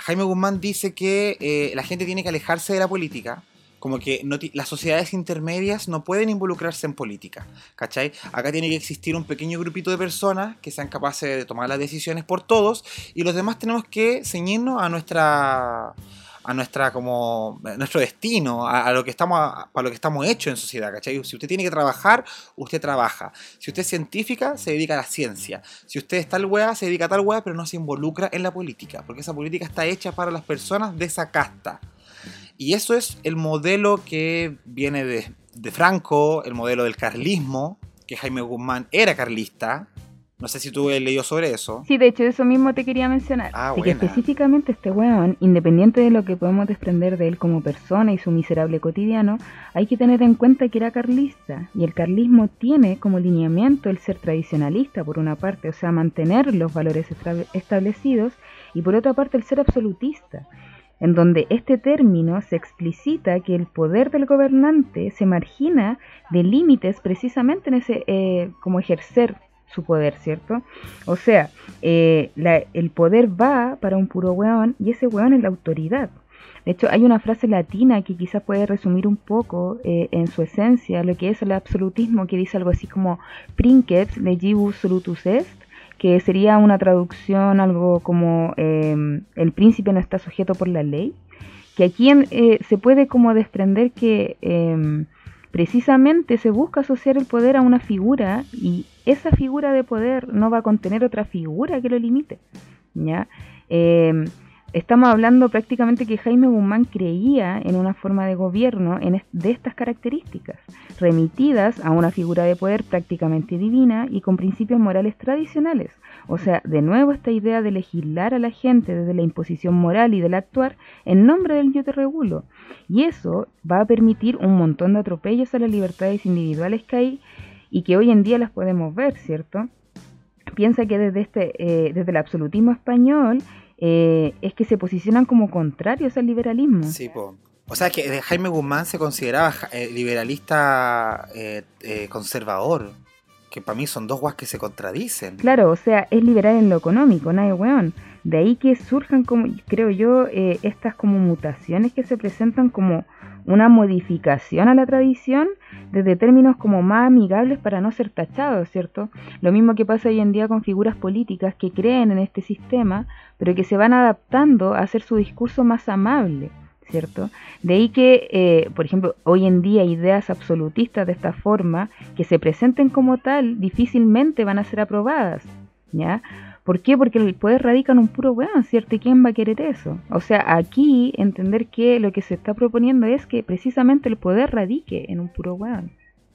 Jaime Guzmán dice que eh, la gente tiene que alejarse de la política, como que las sociedades intermedias no pueden involucrarse en política, ¿cachai? Acá tiene que existir un pequeño grupito de personas que sean capaces de tomar las decisiones por todos y los demás tenemos que ceñirnos a nuestra a nuestra como nuestro destino, a, lo que estamos lo que estamos hechos en sociedad, ¿cachai? Si usted tiene que trabajar, usted trabaja. Si usted es científica, se dedica a la ciencia. Si usted es tal weá, se dedica a tal weá, pero no se involucra en la política, porque esa política está hecha para las personas de esa casta. Y eso es el modelo que viene de, de Franco, el modelo del carlismo, que Jaime Guzmán era carlista, no sé si tú has leído sobre eso. Sí, de hecho, eso mismo te quería mencionar. Ah, de que específicamente este weón, independiente de lo que podemos desprender de él como persona y su miserable cotidiano, hay que tener en cuenta que era carlista. Y el carlismo tiene como lineamiento el ser tradicionalista, por una parte, o sea, mantener los valores establecidos, y por otra parte, el ser absolutista en donde este término se explicita que el poder del gobernante se margina de límites precisamente en ese eh, como ejercer su poder, ¿cierto? O sea, eh, el poder va para un puro weón y ese weón es la autoridad. De hecho, hay una frase latina que quizás puede resumir un poco eh, en su esencia lo que es el absolutismo, que dice algo así como princeps legibus solutus est, que sería una traducción algo como em, el príncipe no está sujeto por la ley, que aquí eh, se puede como desprender que em, precisamente se busca asociar el poder a una figura y esa figura de poder no va a contener otra figura que lo limite. ¿ya? Em, estamos hablando prácticamente que Jaime Guzmán creía en una forma de gobierno de estas características, remitidas a una figura de poder prácticamente divina y con principios morales tradicionales. O sea, de nuevo esta idea de legislar a la gente desde la imposición moral y del actuar en nombre del yo te regulo. Y eso va a permitir un montón de atropellos a las libertades individuales que hay y que hoy en día las podemos ver, ¿cierto? Piensa que desde, este, eh, desde el absolutismo español eh, es que se posicionan como contrarios al liberalismo. Sí, O sea, que Jaime Guzmán se consideraba eh, liberalista conservador, que para mí son dos guas que se contradicen. Claro, o sea, es liberal en lo económico, nadie weón. De ahí que surjan, como creo yo, estas como mutaciones que se presentan como una modificación a la tradición desde términos como más amigables para no ser tachados, ¿cierto? Lo mismo que pasa hoy en día con figuras políticas que creen en este sistema, pero que se van adaptando a hacer su discurso más amable, ¿cierto? De ahí que, eh, por ejemplo, hoy en día ideas absolutistas de esta forma que se presenten como tal difícilmente van a ser aprobadas, ¿ya? ¿Por qué? Porque el poder radica en un puro weón, ¿cierto? ¿Y quién va a querer eso? O sea, aquí entender que lo que se está proponiendo es que precisamente el poder radique en un puro weón.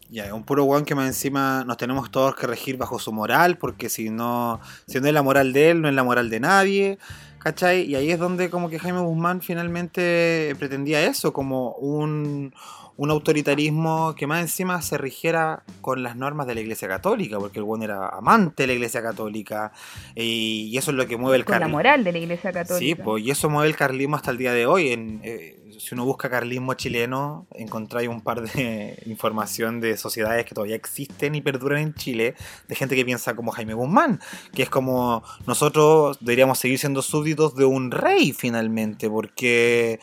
Ya, un puro weón que más encima nos tenemos todos que regir bajo su moral, porque si no, si no es la moral de él, no es la moral de nadie, ¿cachai? Y ahí es donde como que Jaime Guzmán finalmente pretendía eso, como un, un autoritarismo que más encima se rigiera con las normas de la Iglesia Católica, porque el buen era amante de la Iglesia Católica, y, eso es lo que mueve el carlismo. la moral de la Iglesia Católica. Sí, pues, y eso mueve el carlismo hasta el día de hoy. En, eh, si uno busca carlismo chileno, encontráis un par de información de sociedades que todavía existen y perduran en Chile, de gente que piensa como Jaime Guzmán, que es como nosotros deberíamos seguir siendo súbditos de un rey finalmente, porque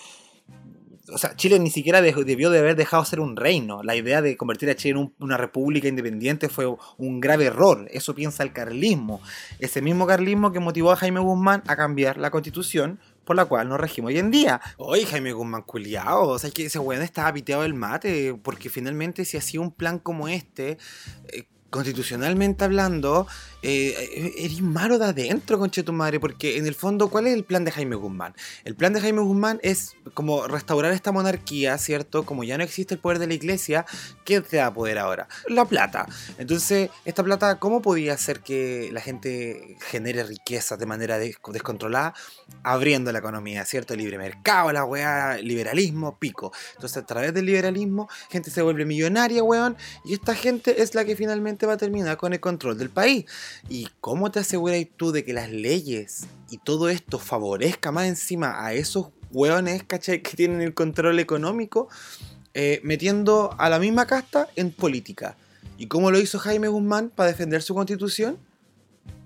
o sea, Chile ni siquiera debió de haber dejado ser un reino. La idea de convertir a Chile en una república independiente fue un grave error. Eso piensa el carlismo. Ese mismo carlismo que motivó a Jaime Guzmán a cambiar la constitución por la cual nos regimos hoy en día. Oye, Jaime Guzmán culiao, o sea, que ese weón estaba piteado del mate, porque finalmente si hacía un plan como este, eh, constitucionalmente hablando, eh, eres malo de adentro, conche tu madre, porque en el fondo, ¿cuál es el plan de Jaime Guzmán? El plan de Jaime Guzmán es como restaurar esta monarquía, ¿cierto? Como ya no existe el poder de la iglesia, ¿qué te da poder ahora? La plata. Entonces, esta plata, ¿cómo podía hacer que la gente genere riqueza de manera descontrolada? Abriendo la economía, ¿cierto? Libre mercado, la weá, liberalismo, pico. Entonces, a través del liberalismo, gente se vuelve millonaria, weón, y esta gente es la que finalmente va a terminar con el control del país. ¿Y cómo te aseguras tú de que las leyes y todo esto favorezca más encima a esos hueones, ¿cachai? Que tienen el control económico, eh, metiendo a la misma casta en política. ¿Y cómo lo hizo Jaime Guzmán para defender su constitución?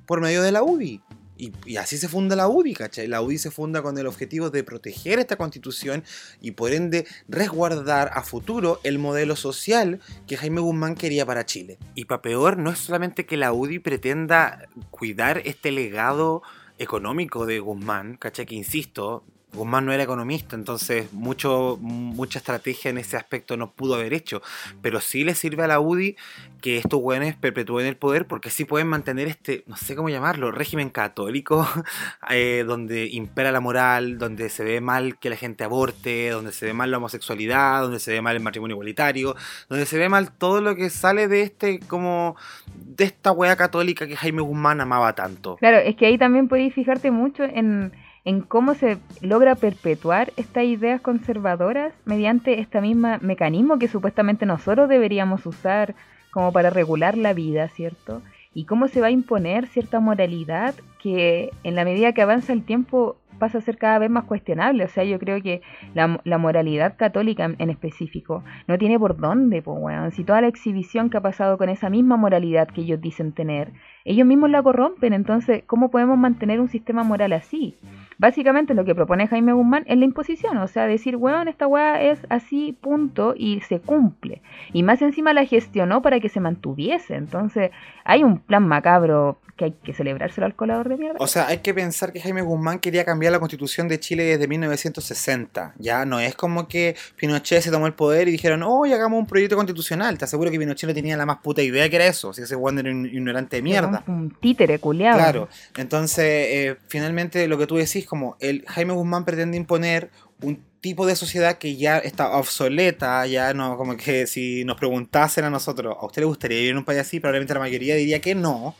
Por medio de la UBI. Y, así se funda la UDI, ¿cachai? La UDI se funda con el objetivo de proteger esta constitución y por ende resguardar a futuro el modelo social que Jaime Guzmán quería para Chile. Y para peor, no es solamente que la UDI pretenda cuidar este legado económico de Guzmán, ¿cachai? Que insisto, Guzmán no era economista, entonces mucho, mucha estrategia en ese aspecto no pudo haber hecho. Pero sí le sirve a la UDI que estos güeyes perpetúen el poder porque sí pueden mantener este, no sé cómo llamarlo, régimen católico, eh, donde impera la moral, donde se ve mal que la gente aborte, donde se ve mal la homosexualidad, donde se ve mal el matrimonio igualitario, donde se ve mal todo lo que sale de este, como, de esta wea católica que Jaime Guzmán amaba tanto. Claro, es que ahí también podéis fijarte mucho en en cómo se logra perpetuar estas ideas conservadoras mediante este mismo mecanismo que supuestamente nosotros deberíamos usar como para regular la vida, ¿cierto? Y cómo se va a imponer cierta moralidad que en la medida que avanza el tiempo pasa a ser cada vez más cuestionable. O sea, yo creo que la, la moralidad católica en específico no tiene por dónde, pues, bueno. Si toda la exhibición que ha pasado con esa misma moralidad que ellos dicen tener, ellos mismos la corrompen. Entonces, ¿cómo podemos mantener un sistema moral así? Básicamente lo que propone Jaime Guzmán es la imposición, o sea, decir, weón, esta weá es así, punto, y se cumple. Y más encima la gestionó para que se mantuviese. Entonces, hay un plan macabro que hay que celebrárselo al colador de mierda. O sea, hay que pensar que Jaime Guzmán quería cambiar la constitución de Chile desde 1960. Ya no es como que Pinochet se tomó el poder y dijeron, oh, hagamos un proyecto constitucional. Te aseguro que Pinochet no tenía la más puta idea que era eso. Si ese weón era un ignorante de mierda. Un títere culiado. Claro. Entonces, eh, finalmente lo que tú decís, como el Jaime Guzmán pretende imponer un tipo de sociedad que ya está obsoleta, ya no, como que si nos preguntasen a nosotros, ¿a usted le gustaría vivir en un país así? Probablemente la mayoría diría que no.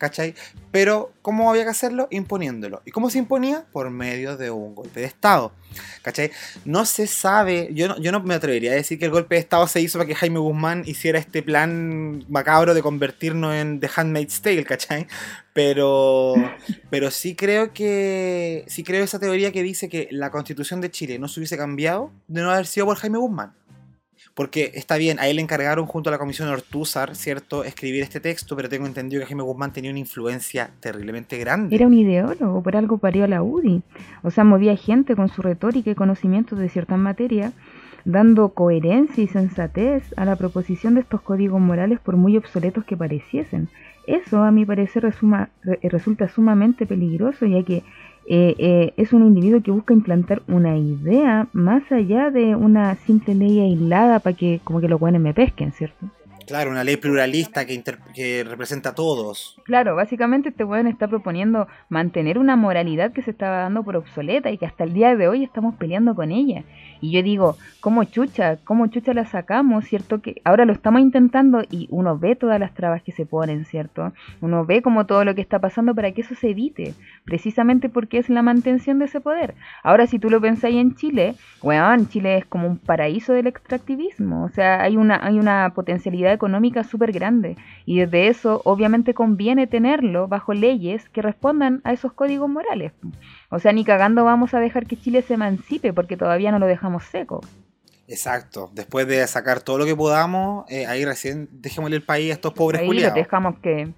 ¿Cachai? Pero, ¿cómo había que hacerlo? Imponiéndolo. ¿Y cómo se imponía? Por medio de un golpe de Estado, ¿cachai? No se sabe, yo no, yo no me atrevería a decir que el golpe de Estado se hizo para que Jaime Guzmán hiciera este plan macabro de convertirnos en The Handmaid's Tale, ¿cachai? Pero, pero sí creo que, sí creo esa teoría que dice que la constitución de Chile no se hubiese cambiado de no haber sido por Jaime Guzmán. Porque está bien, a él le encargaron junto a la comisión Ortúzar, ¿cierto?, escribir este texto, pero tengo entendido que Jaime Guzmán tenía una influencia terriblemente grande. Era un ideólogo, por algo parió a la UDI. O sea, movía gente con su retórica y conocimientos de ciertas materias, dando coherencia y sensatez a la proposición de estos códigos morales por muy obsoletos que pareciesen. Eso, a mi parecer, resulta sumamente peligroso, ya que eh, eh, es un individuo que busca implantar una idea más allá de una simple ley aislada para que como que los buenos me pesquen, ¿cierto? Claro, una ley pluralista que, que representa a todos. Claro, básicamente este weón está proponiendo mantener una moralidad que se estaba dando por obsoleta y que hasta el día de hoy estamos peleando con ella. Y yo digo, ¿cómo chucha? ¿Cómo chucha la sacamos? ¿Cierto? Que ahora lo estamos intentando y uno ve todas las trabas que se ponen, ¿cierto? Uno ve como todo lo que está pasando para que eso se evite, precisamente porque es la mantención de ese poder. Ahora, si tú lo pensáis en Chile, weón, Chile es como un paraíso del extractivismo, o sea, hay una, hay una potencialidad económica súper grande y desde eso obviamente conviene tenerlo bajo leyes que respondan a esos códigos morales. O sea, ni cagando vamos a dejar que Chile se emancipe porque todavía no lo dejamos seco. Exacto. Después de sacar todo lo que podamos, eh, ahí recién dejémosle el país a estos pobres Ahí los dejamos que,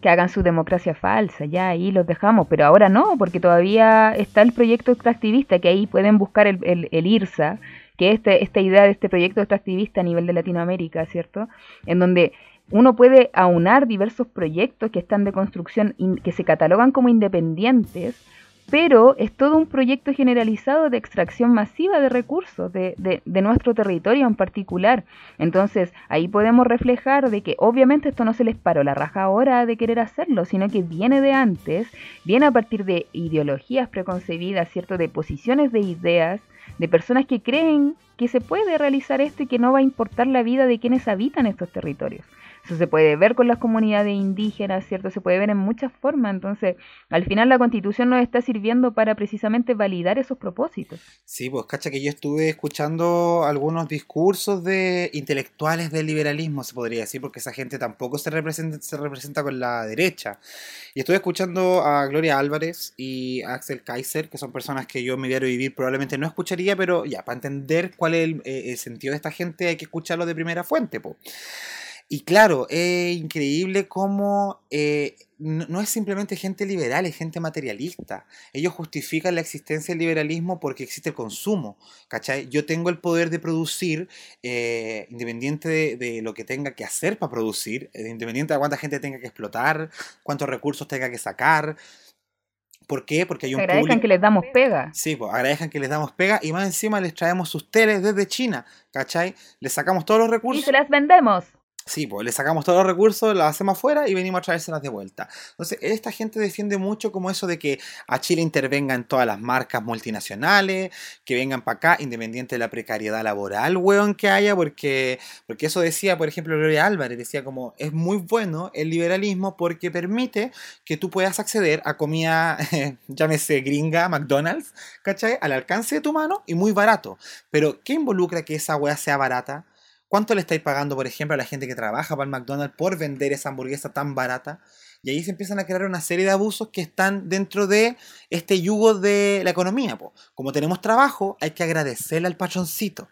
que hagan su democracia falsa, ya ahí los dejamos, pero ahora no, porque todavía está el proyecto extractivista, que ahí pueden buscar el, el, IRSA, que es este, esta idea de este proyecto extractivista a nivel de Latinoamérica, ¿cierto? En donde uno puede aunar diversos proyectos que están de construcción, que se catalogan como independientes, pero es todo un proyecto generalizado de extracción masiva de recursos de, de, nuestro territorio en particular. Entonces, ahí podemos reflejar de que obviamente esto no se les paró la raja ahora de querer hacerlo, sino que viene de antes, viene a partir de ideologías preconcebidas, ¿cierto? De posiciones de ideas, de personas que creen que se puede realizar esto y que no va a importar la vida de quienes habitan estos territorios. Eso se puede ver con las comunidades indígenas, ¿cierto? Se puede ver en muchas formas. Entonces, al final la constitución nos está sirviendo para precisamente validar esos propósitos. Sí, pues cacha que yo estuve escuchando algunos discursos de intelectuales del liberalismo, se podría decir, porque esa gente tampoco se representa, se representa con la derecha. Y estuve escuchando a Gloria Álvarez y a Axel Kaiser, que son personas que yo en mi diario vivir probablemente no escucharía, pero ya, para entender cuál es el, eh, el sentido de esta gente hay que escucharlo de primera fuente, pues. Y claro, es increíble cómo eh, no, no, es simplemente gente liberal, es gente materialista. Ellos justifican la existencia del liberalismo porque existe el consumo. ¿cachai? Yo tengo el poder de producir, eh, independiente de, de, lo que tenga que hacer para producir, eh, independiente de cuánta gente tenga que explotar, cuántos recursos tenga que sacar. ¿Por qué? Porque hay un agradezcan público... que les damos pega. Sí, pues agradezcan que les damos pega y más encima les traemos sus teles desde China, ¿cachai? Les sacamos todos los recursos. Y se las vendemos. Sí, pues le sacamos todos los recursos, las hacemos afuera y venimos a traérselas de vuelta. Entonces, esta gente defiende mucho como eso de que a Chile intervenga en todas las marcas multinacionales, que vengan para acá, independiente de la precariedad laboral, weón, que haya, porque, porque eso decía, por ejemplo, Gloria Álvarez, decía como, es muy bueno el liberalismo porque permite que tú puedas acceder a comida, llámese gringa, McDonald's, ¿cachai? Al alcance de tu mano y muy barato. Pero, ¿qué involucra que esa weá sea barata? ¿Cuánto le estáis pagando, por ejemplo, a la gente que trabaja para el McDonald's por vender esa hamburguesa tan barata? Y ahí se empiezan a crear una serie de abusos que están dentro de este yugo de la economía. Como tenemos trabajo, hay que agradecerle al pachoncito.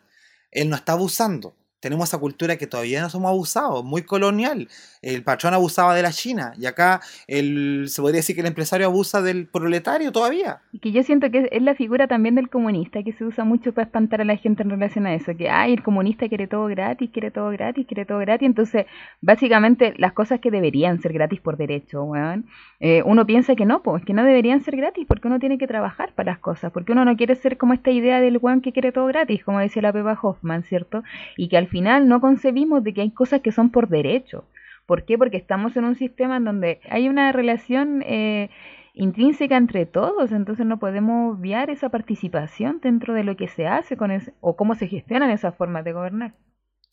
Él no está abusando tenemos esa cultura que todavía no somos abusados, muy colonial. El patrón abusaba de la China y acá el, se podría decir que el empresario abusa del proletario todavía. Y que yo siento que es la figura también del comunista que se usa mucho para espantar a la gente en relación a eso, que ay, el comunista quiere todo gratis, quiere todo gratis, quiere todo gratis. Entonces, básicamente las cosas que deberían ser gratis por derecho, weón, eh, uno piensa que no, pues que no deberían ser gratis porque uno tiene que trabajar para las cosas, porque uno no quiere ser como esta idea del weón que quiere todo gratis, como decía la Pepa Hoffman, ¿cierto? Y que al final no concebimos de que hay cosas que son por derecho. ¿Por qué? Porque estamos en un sistema en donde hay una relación eh, intrínseca entre todos, entonces no podemos obviar esa participación dentro de lo que se hace con ese, o cómo se gestionan esas formas de gobernar.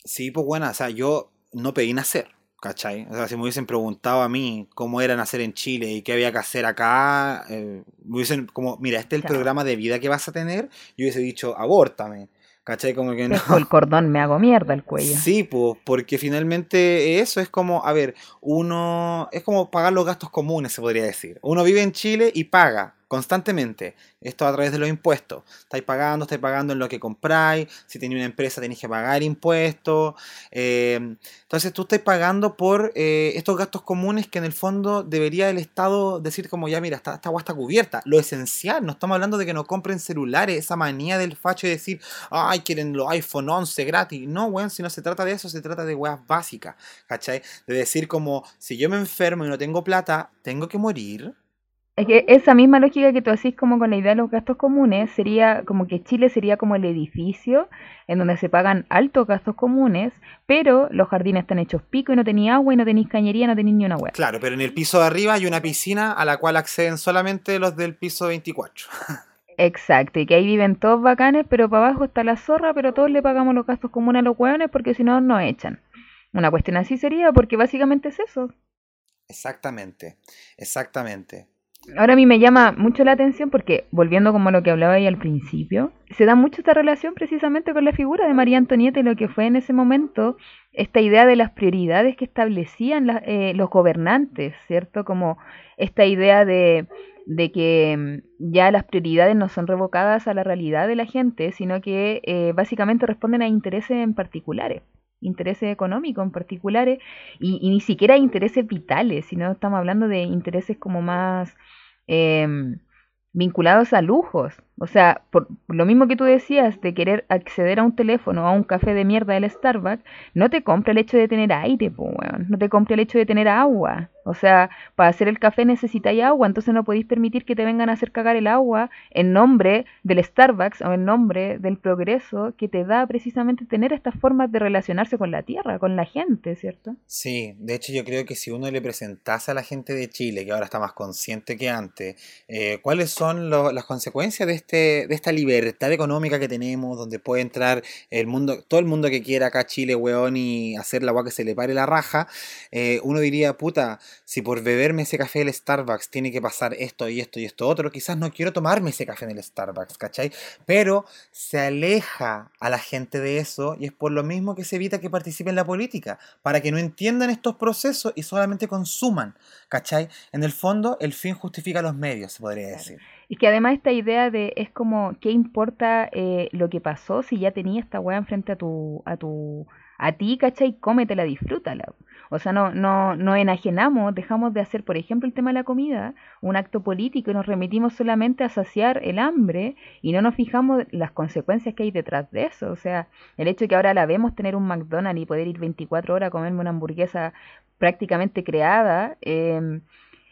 Sí, pues bueno, o sea, yo no pedí nacer, ¿cachai? O sea, si me hubiesen preguntado a mí cómo era nacer en Chile y qué había que hacer acá, eh, me hubiesen como, mira, este es el claro. programa de vida que vas a tener, yo hubiese dicho, abórtame. ¿Cachai? Como que no. Dejo el cordón, me hago mierda el cuello. Sí, pues, porque finalmente eso es como, a ver, uno. Es como pagar los gastos comunes, se podría decir. Uno vive en Chile y paga constantemente. Esto a través de los impuestos. Estáis pagando, estáis pagando en lo que compráis. Si tenéis una empresa tenéis que pagar impuestos. Eh, entonces tú estás pagando por eh, estos gastos comunes que en el fondo debería el Estado decir como ya mira, esta, esta agua está cubierta. Lo esencial, no estamos hablando de que no compren celulares, esa manía del facho de decir, ay, quieren los iPhone 11 gratis. No, weón, si no se trata de eso, se trata de weas básicas. ¿Cachai? De decir como, si yo me enfermo y no tengo plata, tengo que morir. Es que esa misma lógica que tú haces como con la idea de los gastos comunes sería como que Chile sería como el edificio en donde se pagan altos gastos comunes, pero los jardines están hechos pico y no tenéis agua y no tenéis cañería, no tenéis ni una hueá. Claro, pero en el piso de arriba hay una piscina a la cual acceden solamente los del piso 24. Exacto, y que ahí viven todos bacanes, pero para abajo está la zorra, pero todos le pagamos los gastos comunes a los hueones porque si no, nos echan. Una cuestión así sería porque básicamente es eso. Exactamente, exactamente. Ahora a mí me llama mucho la atención porque, volviendo como lo que hablaba ahí al principio, se da mucho esta relación precisamente con la figura de María Antonieta y lo que fue en ese momento esta idea de las prioridades que establecían la, eh, los gobernantes, ¿cierto? Como esta idea de, que ya las prioridades no son revocadas a la realidad de la gente, sino que eh, básicamente responden a intereses en particulares intereses económicos en particulares y, ni siquiera intereses vitales, sino estamos hablando de intereses como más eh, vinculados a lujos. O sea, por lo mismo que tú decías de querer acceder a un teléfono a un café de mierda del Starbucks, no te compra el hecho de tener aire, po, weón. No te compra el hecho de tener agua. O sea, para hacer el café necesitáis agua, entonces no podéis permitir que te vengan a hacer cagar el agua en nombre del Starbucks o en nombre del progreso que te da precisamente tener estas formas de relacionarse con la tierra, con la gente, ¿cierto? Sí, de hecho yo creo que si uno le presentase a la gente de Chile, que ahora está más consciente que antes, eh, cuáles son las consecuencias de, este, de esta libertad económica que tenemos, donde puede entrar el mundo, todo el mundo que quiera acá a Chile, weón, y hacer la agua que se le pare la raja, eh, uno diría, puta, si por beberme ese café del Starbucks tiene que pasar esto y esto y esto otro, quizás no quiero tomarme ese café en el Starbucks, ¿cachai? Pero se aleja a la gente de eso y es por lo mismo que se evita que participe en la política, para que no entiendan estos procesos y solamente consuman, ¿cachai? En el fondo, el fin justifica los medios, se podría decir. Y que además esta idea de es como, ¿qué importa eh, lo que pasó si ya tenía esta weá enfrente a tu, a tu, a ti, ¿cachai? Cómetela, disfrútala. O sea, no, no, no enajenamos, dejamos de hacer, por ejemplo, el tema de la comida, un acto político y nos remitimos solamente a saciar el hambre y no nos fijamos las consecuencias que hay detrás de eso. O sea, el hecho de que ahora la vemos tener un McDonald's y poder ir 24 horas a comerme una hamburguesa prácticamente creada, eh,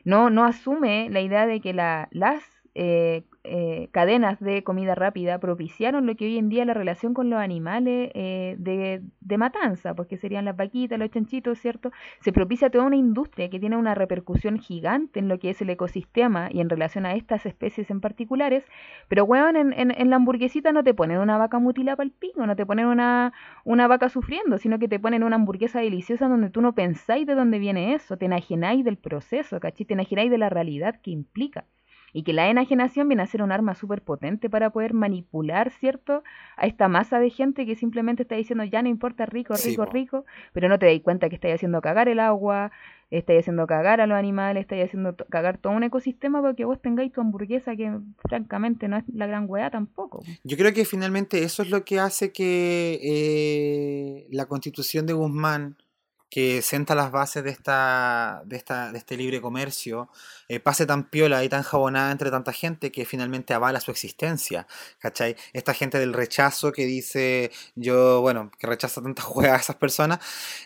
no, no asume la idea de que la, las eh, eh, cadenas de comida rápida propiciaron lo que hoy en día la relación con los animales eh, de, de, matanza, porque serían las vaquitas, los chanchitos, ¿cierto? Se propicia toda una industria que tiene una repercusión gigante en lo que es el ecosistema y en relación a estas especies en particulares, pero, weón, en, en, la hamburguesita no te ponen una vaca mutilada para el pico, no te ponen una, una vaca sufriendo, sino que te ponen una hamburguesa deliciosa donde tú no pensáis de dónde viene eso, te enajenáis del proceso, ¿cachai? Te enajenáis de la realidad que implica y que la enajenación viene a ser un arma súper potente para poder manipular, ¿cierto? A esta masa de gente que simplemente está diciendo ya no importa rico, rico, rico, pero no te dais cuenta que estáis haciendo cagar el agua, estáis haciendo cagar a los animales, estáis haciendo cagar todo un ecosistema para que vos tengáis tu hamburguesa que francamente no es la gran weá tampoco. Yo creo que finalmente eso es lo que hace que eh, la constitución de Guzmán que senta las bases de, esta, de, esta, de este libre comercio, eh, pase tan piola y tan jabonada entre tanta gente que finalmente avala su existencia, ¿cachai? Esta gente del rechazo que dice, yo, bueno, que rechaza tantas juegas a esas personas,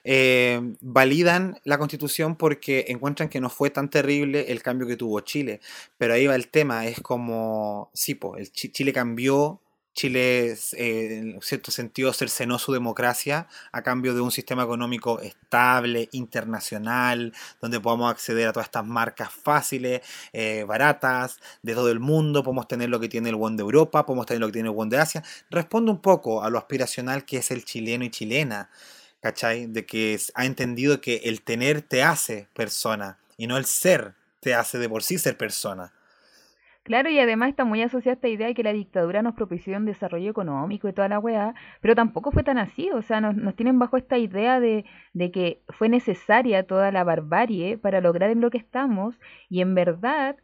eh, validan la constitución porque encuentran que no fue tan terrible el cambio que tuvo Chile. Pero ahí va el tema, es como, sí, po, el Chile cambió Chile, eh, en cierto sentido, cercenó su democracia a cambio de un sistema económico estable, internacional, donde podamos acceder a todas estas marcas fáciles, eh, baratas, de todo el mundo, podemos tener lo que tiene el One de Europa, podemos tener lo que tiene el One de Asia. Responde un poco a lo aspiracional que es el chileno y chilena, ¿cachai? De que ha entendido que el tener te hace persona y no el ser te hace de por sí ser persona. Claro, y además está muy asociada esta idea de que la dictadura nos propició un desarrollo económico y toda la weá, pero tampoco fue tan así, o sea, nos, nos tienen bajo esta idea de, de, que fue necesaria toda la barbarie para lograr en lo que estamos, y en verdad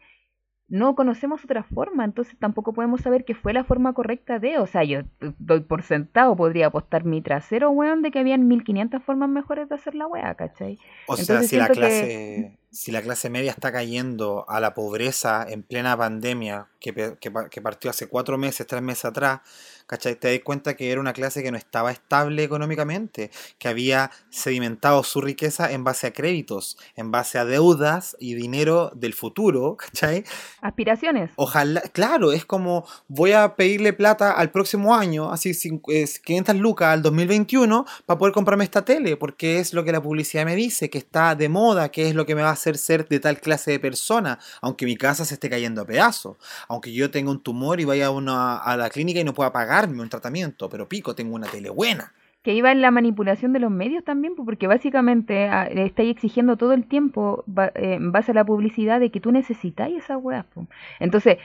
no conocemos otra forma, entonces tampoco podemos saber qué fue la forma correcta de, o sea, yo doy por sentado, podría apostar mi trasero, weón, de que habían 1500 formas mejores de hacer la weá, ¿cachai? O sea, si la clase... Si la clase media está cayendo a la pobreza en plena pandemia, que, que, que partió hace cuatro meses, tres meses atrás, ¿cachai? Te das cuenta que era una clase que no estaba estable económicamente, que había sedimentado su riqueza en base a créditos, en base a deudas y dinero del futuro, ¿cachai? Aspiraciones. Ojalá, claro, es como voy a pedirle plata al próximo año, así 500 lucas al 2021 para poder comprarme esta tele, porque es lo que la publicidad me dice, que está de moda, que es lo que me va a hacer ser de tal clase de persona, aunque mi casa se esté cayendo a pedazos, aunque yo tenga un tumor y vaya a la clínica y no pueda pagar un tratamiento, pero pico, tengo una tele buena. Que iba en la manipulación de los medios también, porque básicamente ah, le estáis exigiendo todo el tiempo, eh, en base a la publicidad, de que tú necesitáis esa weá. Entonces,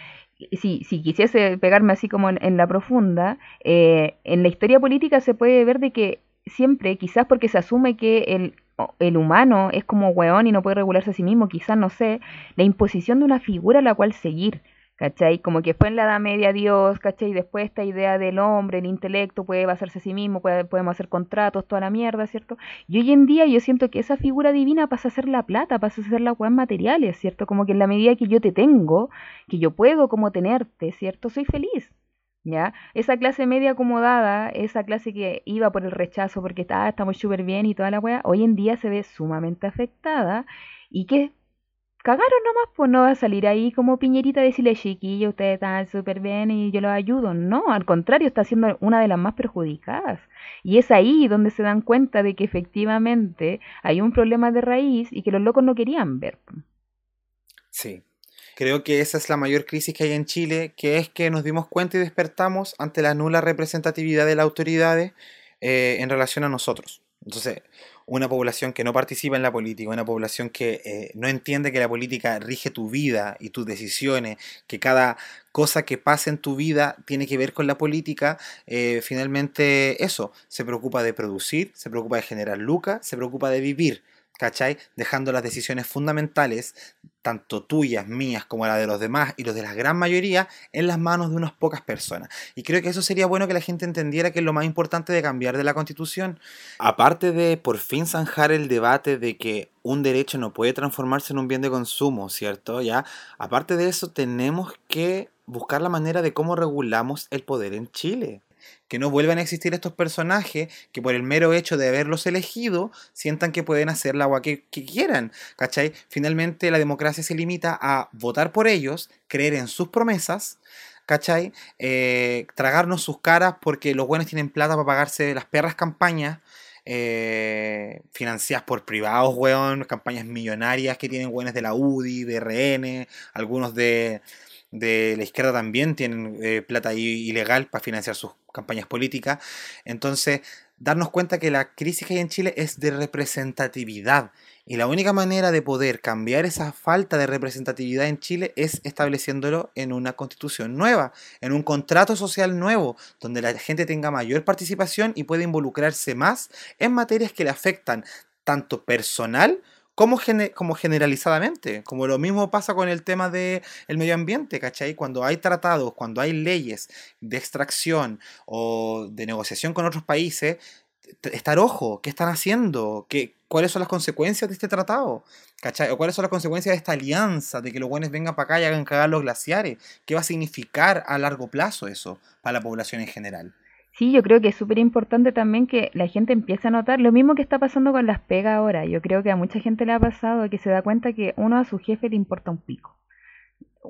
si, si quisiese pegarme así como en, la profunda, eh, en la historia política se puede ver de que siempre, quizás porque se asume que el, el humano es como weón y no puede regularse a sí mismo, quizás no sé, la imposición de una figura a la cual seguir ¿Cachai? Como que fue en la Edad Media Dios, ¿cachai? Después esta idea del hombre, el intelecto, puede basarse a sí mismo, puede, podemos hacer contratos, toda la mierda, ¿cierto? Y hoy en día yo siento que esa figura divina pasa a ser la plata, pasa a ser la weas materiales, ¿cierto? Como que en la medida que yo te tengo, que yo puedo como tenerte, ¿cierto? Soy feliz. ¿Ya? Esa clase media acomodada, esa clase que iba por el rechazo porque está, estamos súper bien y toda la wea, hoy en día se ve sumamente afectada y que cagaron nomás, pues no a salir ahí como piñerita a decirle, chiquillo, ustedes están súper bien y yo los ayudo. No, al contrario, está siendo una de las más perjudicadas. Y es ahí donde se dan cuenta de que efectivamente hay un problema de raíz y que los locos no querían ver. Sí. Creo que esa es la mayor crisis que hay en Chile, que es que nos dimos cuenta y despertamos ante la nula representatividad de las autoridades eh, en relación a nosotros. Entonces, una población que no participa en la política, una población que eh, no entiende que la política rige tu vida y tus decisiones, que cada cosa que pasa en tu vida tiene que ver con la política, eh, finalmente eso, se preocupa de producir, se preocupa de generar lucas, se preocupa de vivir. ¿Cachai? Dejando las decisiones fundamentales, tanto tuyas, mías, como la de los demás y los de la gran mayoría, en las manos de unas pocas personas. Y creo que eso sería bueno que la gente entendiera que es lo más importante de cambiar de la constitución. Aparte de por fin zanjar el debate de que un derecho no puede transformarse en un bien de consumo, ¿cierto? Ya, aparte de eso, tenemos que buscar la manera de cómo regulamos el poder en Chile que no vuelvan a existir estos personajes que por el mero hecho de haberlos elegido sientan que pueden hacer la agua que, quieran, ¿cachai? Finalmente la democracia se limita a votar por ellos, creer en sus promesas, ¿cachai? Eh, tragarnos sus caras porque los buenos tienen plata para pagarse las perras campañas. Eh, financiadas por privados, weón, campañas millonarias que tienen buenos de la UDI, de RN, algunos de, de la izquierda también tienen eh, plata ilegal para financiar sus campañas políticas. Entonces, darnos cuenta que la crisis que hay en Chile es de representatividad. Y la única manera de poder cambiar esa falta de representatividad en Chile es estableciéndolo en una constitución nueva, en un contrato social nuevo, donde la gente tenga mayor participación y pueda involucrarse más en materias que le afectan tanto personal como, como generalizadamente, como lo mismo pasa con el tema del el medio ambiente, ¿cachai? Cuando hay tratados, cuando hay leyes de extracción o de negociación con otros países, estar ojo, ¿qué están haciendo? ¿Qué, ¿Cuáles son las consecuencias de este tratado? ¿Cachai? ¿O cuáles son las consecuencias de esta alianza, de que los buenos vengan para acá y hagan cagar los glaciares? ¿Qué va a significar a largo plazo eso para la población en general? Sí, yo creo que es súper importante también que la gente empiece a notar lo mismo que está pasando con las pegas ahora. Yo creo que a mucha gente le ha pasado que se da cuenta que uno a su jefe le importa un pico.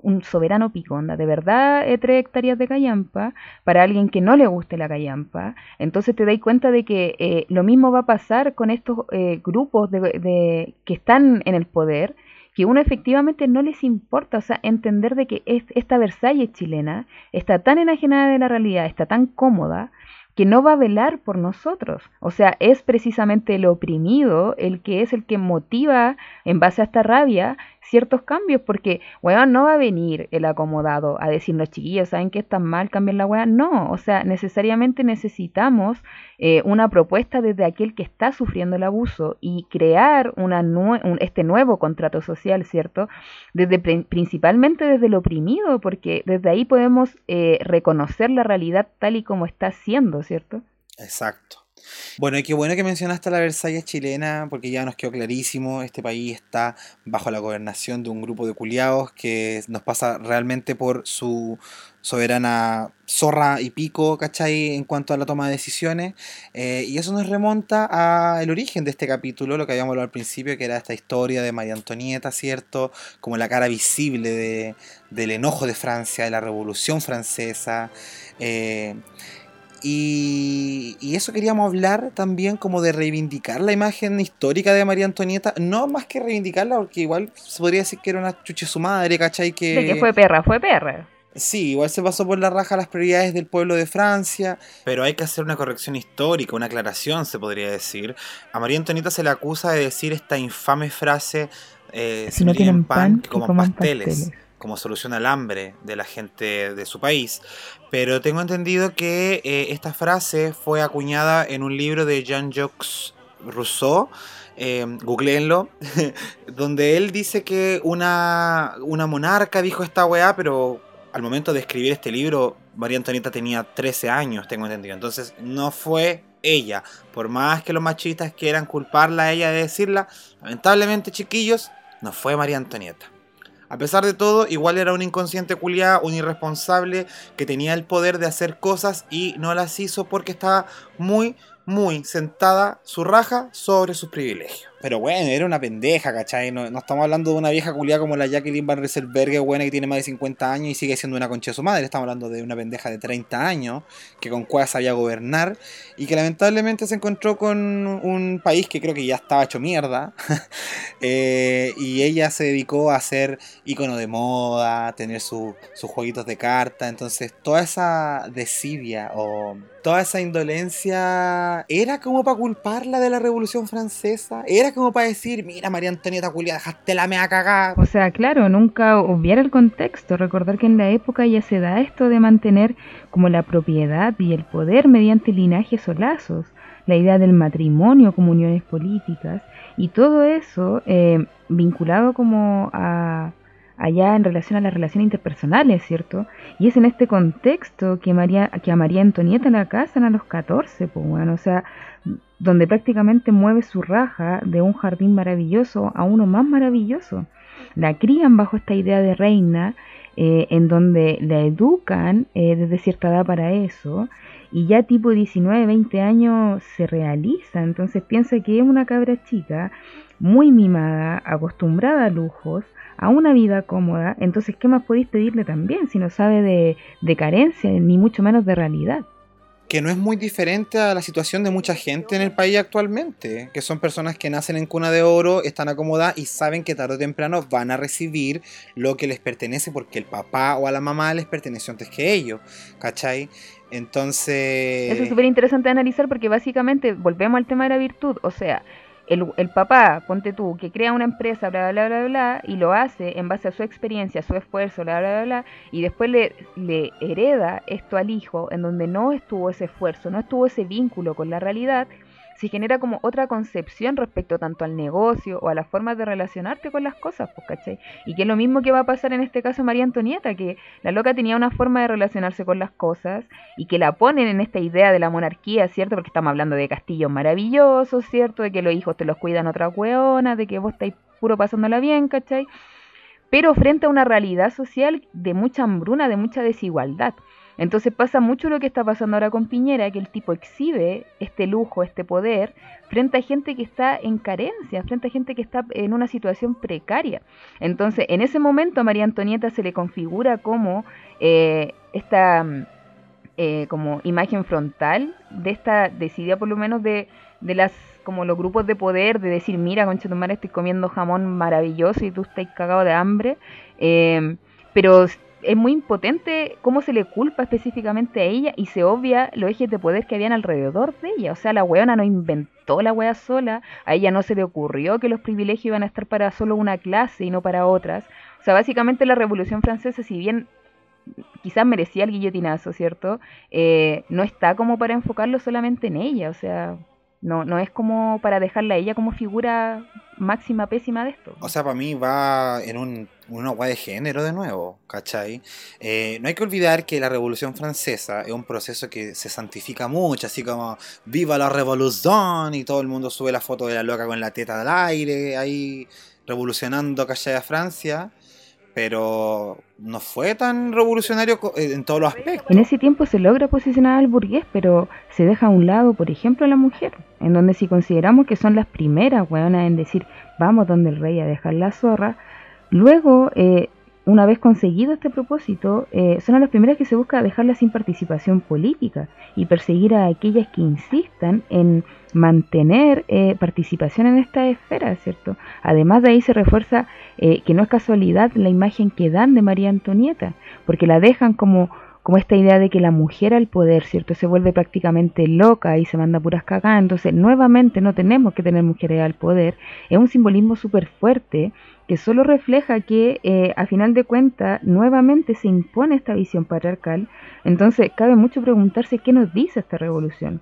Un soberano pico, onda. De verdad, eh, tres hectáreas de callampa para alguien que no le guste la callampa. Entonces te das cuenta de que eh, lo mismo va a pasar con estos eh, grupos de, de, que están en el poder que uno efectivamente no les importa, o sea, entender de que esta Versalles chilena está tan enajenada de la realidad, está tan cómoda, que no va a velar por nosotros. O sea, es precisamente el oprimido el que es el que motiva, en base a esta rabia, ciertos cambios, porque, weón, no va a venir el acomodado a decirnos, chiquillos, ¿saben que están mal? Cambien la weá. No, o sea, necesariamente necesitamos eh, una propuesta desde aquel que está sufriendo el abuso y crear una este nuevo contrato social, ¿cierto? Desde, principalmente desde el oprimido, porque desde ahí podemos eh, reconocer la realidad tal y como está siendo, ¿cierto? Exacto. Bueno, y qué bueno que mencionaste la Versalles chilena, porque ya nos quedó clarísimo, este país está bajo la gobernación de un grupo de culiados que nos pasa realmente por su soberana zorra y pico, ¿cachai? En cuanto a la toma de decisiones. Eh, y eso nos remonta al origen de este capítulo, lo que habíamos hablado al principio, que era esta historia de María Antonieta, ¿cierto? Como la cara visible de, del enojo de Francia, de la Revolución Francesa. Eh, y, eso queríamos hablar también como de reivindicar la imagen histórica de María Antonieta, no más que reivindicarla, porque igual se podría decir que era una chuche su madre, ¿cachai? Que... De que fue perra, fue perra. Sí, igual se pasó por la raja las prioridades del pueblo de Francia, pero hay que hacer una corrección histórica, una aclaración se podría decir. A María Antonieta se le acusa de decir esta infame frase, eh, si, no tienen pan, como pasteles como solución al hambre de la gente de su país. Pero tengo entendido que eh, esta frase fue acuñada en un libro de Jean-Jacques Rousseau, eh, googleenlo, donde él dice que una, una monarca dijo esta weá, pero al momento de escribir este libro, María Antonieta tenía 13 años, tengo entendido. Entonces no fue ella. Por más que los machistas quieran culparla a ella de decirla, lamentablemente, chiquillos, no fue María Antonieta. A pesar de todo, igual era un inconsciente culiado, un irresponsable que tenía el poder de hacer cosas y no las hizo porque estaba muy, muy sentada su raja sobre sus privilegios. Pero bueno, era una pendeja, ¿cachai? No, estamos hablando de una vieja culiada como la Jacqueline Van Rieselberg, buena que tiene más de 50 años y sigue siendo una concha de su madre. Estamos hablando de una pendeja de 30 años que con cuál sabía gobernar y que lamentablemente se encontró con un país que creo que ya estaba hecho mierda. Eh, y ella se dedicó a ser icono de moda, a tener sus jueguitos de carta. Entonces, toda esa desidia o toda esa indolencia era como para culparla de la Revolución Francesa. Era como para decir, mira María Antonieta Julia, dejaste la mea cagada. O sea, claro, nunca hubiera el contexto. Recordar que en la época ya se da esto de mantener como la propiedad y el poder mediante linajes o lazos. La idea del matrimonio como uniones políticas. Y todo eso eh, vinculado como a allá en relación a las relaciones interpersonales, ¿cierto? Y es en este contexto que, María, que a María Antonieta la casan a los 14, pues bueno, o sea, donde prácticamente mueve su raja de un jardín maravilloso a uno más maravilloso. La crían bajo esta idea de reina, eh, en donde la educan eh, desde cierta edad para eso, y ya tipo 19, 20 años se realiza, entonces piensa que es una cabra chica muy mimada, acostumbrada a lujos, a una vida cómoda, entonces ¿qué más podéis pedirle también si no sabe de, de carencia, ni mucho menos de realidad? Que no es muy diferente a la situación de mucha gente en el país actualmente, que son personas que nacen en cuna de oro, están acomodadas y saben que tarde o temprano van a recibir lo que les pertenece porque el papá o a la mamá les perteneció antes que ellos, ¿cachai? Entonces... Eso es súper interesante analizar porque básicamente volvemos al tema de la virtud, o sea, el, papá, ponte tú, que crea una empresa, bla, bla, bla, bla, y lo hace en base a su experiencia, su esfuerzo, bla, bla, bla, bla, y después le hereda esto al hijo, en donde no estuvo ese esfuerzo, no estuvo ese vínculo con la realidad, se genera como otra concepción respecto tanto al negocio o a las formas de relacionarte con las cosas, pues, ¿cachai? Y que es lo mismo que va a pasar en este caso María Antonieta, que la loca tenía una forma de relacionarse con las cosas y que la ponen en esta idea de la monarquía, ¿cierto? Porque estamos hablando de castillos maravillosos, ¿cierto? De que los hijos te los cuidan otra hueona, de que vos estáis puro pasándola bien, ¿cachai? Pero frente a una realidad social de mucha hambruna, de mucha desigualdad. Entonces pasa mucho lo que está pasando ahora con Piñera, que el tipo exhibe este lujo, este poder, frente a gente que está en carencia, frente a gente que está en una situación precaria. Entonces, en ese momento a María Antonieta se le configura como eh, esta eh, como imagen frontal de esta decidida por lo menos de, las como los grupos de poder de decir mira concha tu madre estoy comiendo jamón maravilloso y tú estás cagado de hambre eh, pero es muy impotente cómo se le culpa específicamente a ella y se obvia los ejes de poder que habían alrededor de ella. O sea, la weona no inventó la wea sola, a ella no se le ocurrió que los privilegios iban a estar para solo una clase y no para otras. O sea, básicamente la Revolución Francesa, si bien quizás merecía el guillotinazo, ¿cierto? Eh, no está como para enfocarlo solamente en ella, o sea, no, no es como para dejarla a ella como figura máxima pésima de esto. O sea, para mí va en un, una guay de género de nuevo, ¿cachai? Eh, no hay que olvidar que la Revolución Francesa es un proceso que se santifica mucho, así como ¡Viva la Revolución! y todo el mundo sube la foto de la loca con la teta del aire, ahí revolucionando, ¿cachai? A Francia pero no fue tan revolucionario eh, en todos los aspectos. En ese tiempo se logra posicionar al burgués, pero se deja a un lado, por ejemplo, a la mujer, en donde si consideramos que son las primeras, weonas, en decir, vamos donde el rey a dejar la zorra, luego eh, una vez conseguido este propósito, eh, son las primeras que se busca dejarla sin participación política y perseguir a aquellas que insistan en mantener eh, participación en esta esfera, ¿cierto? Además de ahí se refuerza eh, que no es casualidad la imagen que dan de María Antonieta, porque la dejan como como esta idea de que la mujer al poder, ¿cierto? Se vuelve prácticamente loca y se manda puras cagadas. Entonces, nuevamente no tenemos que tener mujeres al poder. Es un simbolismo súper fuerte que solo refleja que, eh, a final de cuentas, nuevamente se impone esta visión patriarcal. Entonces, cabe mucho preguntarse qué nos dice esta revolución.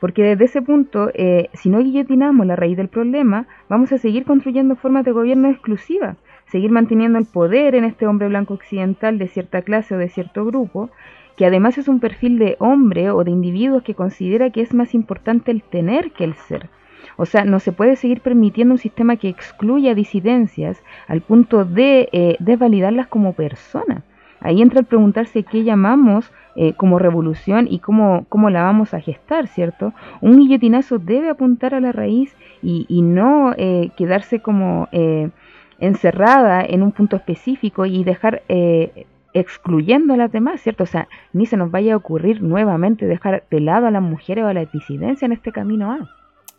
Porque desde ese punto, eh, si no guillotinamos la raíz del problema, vamos a seguir construyendo formas de gobierno exclusivas seguir manteniendo el poder en este hombre blanco occidental de cierta clase o de cierto grupo, que además es un perfil de hombre o de individuos que considera que es más importante el tener que el ser. O sea, no se puede seguir permitiendo un sistema que excluya disidencias al punto de eh, desvalidarlas como personas. Ahí entra el preguntarse qué llamamos eh, como revolución y cómo, cómo, la vamos a gestar, ¿cierto? Un guillotinazo debe apuntar a la raíz y, y no eh, quedarse como eh, encerrada en un punto específico y dejar excluyendo a las demás, ¿cierto? O sea, ni se nos vaya a ocurrir nuevamente dejar de lado a las mujeres o a la disidencia en este camino A.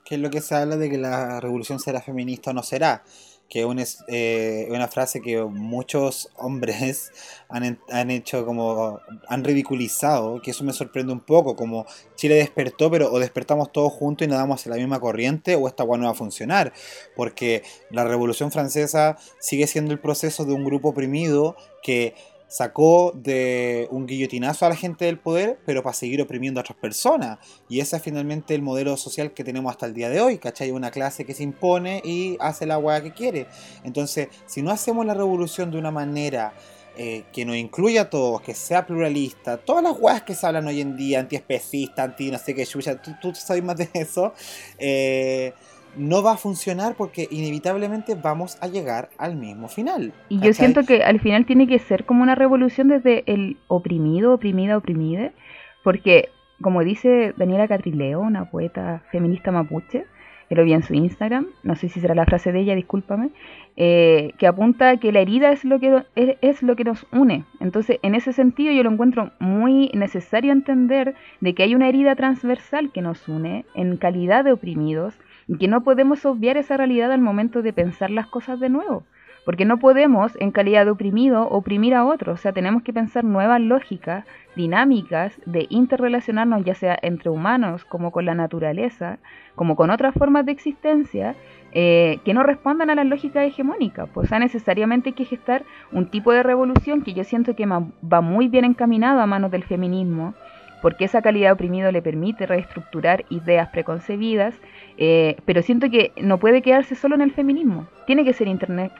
¿Qué es lo que se habla de que la revolución será feminista o no será? que es eh, una frase que muchos hombres han, han, hecho como, han ridiculizado, que eso me sorprende un poco, como Chile despertó, pero o despertamos todos juntos y nadamos en la misma corriente, o esta agua no va a funcionar, porque la Revolución Francesa sigue siendo el proceso de un grupo oprimido que sacó de un guillotinazo a la gente del poder, pero para seguir oprimiendo a otras personas. Y ese es finalmente el modelo social que tenemos hasta el día de hoy, ¿cachai? Una clase que se impone y hace la hueá que quiere. Entonces, si no hacemos la revolución de una manera eh, que nos incluya a todos, que sea pluralista, todas las hueás que se hablan hoy en día, antiespecista, anti no sé qué, chucha, tú, sabes más de eso, eh, no va a funcionar porque inevitablemente vamos a llegar al mismo final. Y yo siento que al final tiene que ser como una revolución desde el oprimido, oprimida, oprimide, porque como dice Daniela Catrileo, una poeta feminista mapuche, que lo vi en su Instagram, no sé si será la frase de ella, discúlpame, eh, que apunta que la herida es lo que, es, es, lo que nos une. Entonces, en ese sentido yo lo encuentro muy necesario entender de que hay una herida transversal que nos une en calidad de oprimidos, y que no podemos obviar esa realidad al momento de pensar las cosas de nuevo, porque no podemos, en calidad de oprimido, oprimir a otros, o sea, tenemos que pensar nuevas lógicas, dinámicas de interrelacionarnos ya sea entre humanos como con la naturaleza, como con otras formas de existencia, eh, que no respondan a la lógica hegemónica. Pues, o sea, necesariamente hay que gestar un tipo de revolución que yo siento que va muy bien encaminado a manos del feminismo, porque esa calidad oprimido le permite reestructurar ideas preconcebidas, eh, pero siento que no puede quedarse solo en el feminismo. Tiene que ser internet,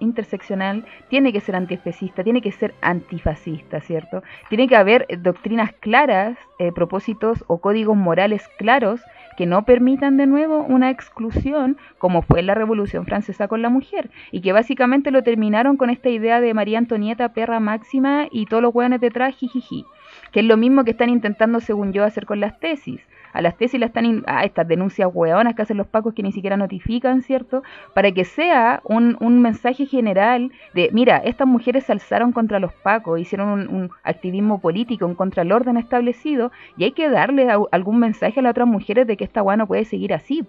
interseccional, tiene que ser antiespecista, tiene que ser antifascista, ¿cierto? Tiene que haber doctrinas claras, eh, propósitos o códigos morales claros que no permitan de nuevo una exclusión como fue la Revolución Francesa con la mujer y que básicamente lo terminaron con esta idea de María Antonieta perra máxima y todos los hueones detrás jijiji que es lo mismo que están intentando, según yo, hacer con las tesis. A las tesis las están, a estas denuncias hueonas que hacen los pacos que ni siquiera notifican, ¿cierto? Para que sea un, un mensaje general de, mira, estas mujeres se alzaron contra los pacos, hicieron un, activismo político en contra del orden establecido y hay que darle algún mensaje a las otras mujeres de que esta hueá no puede seguir así.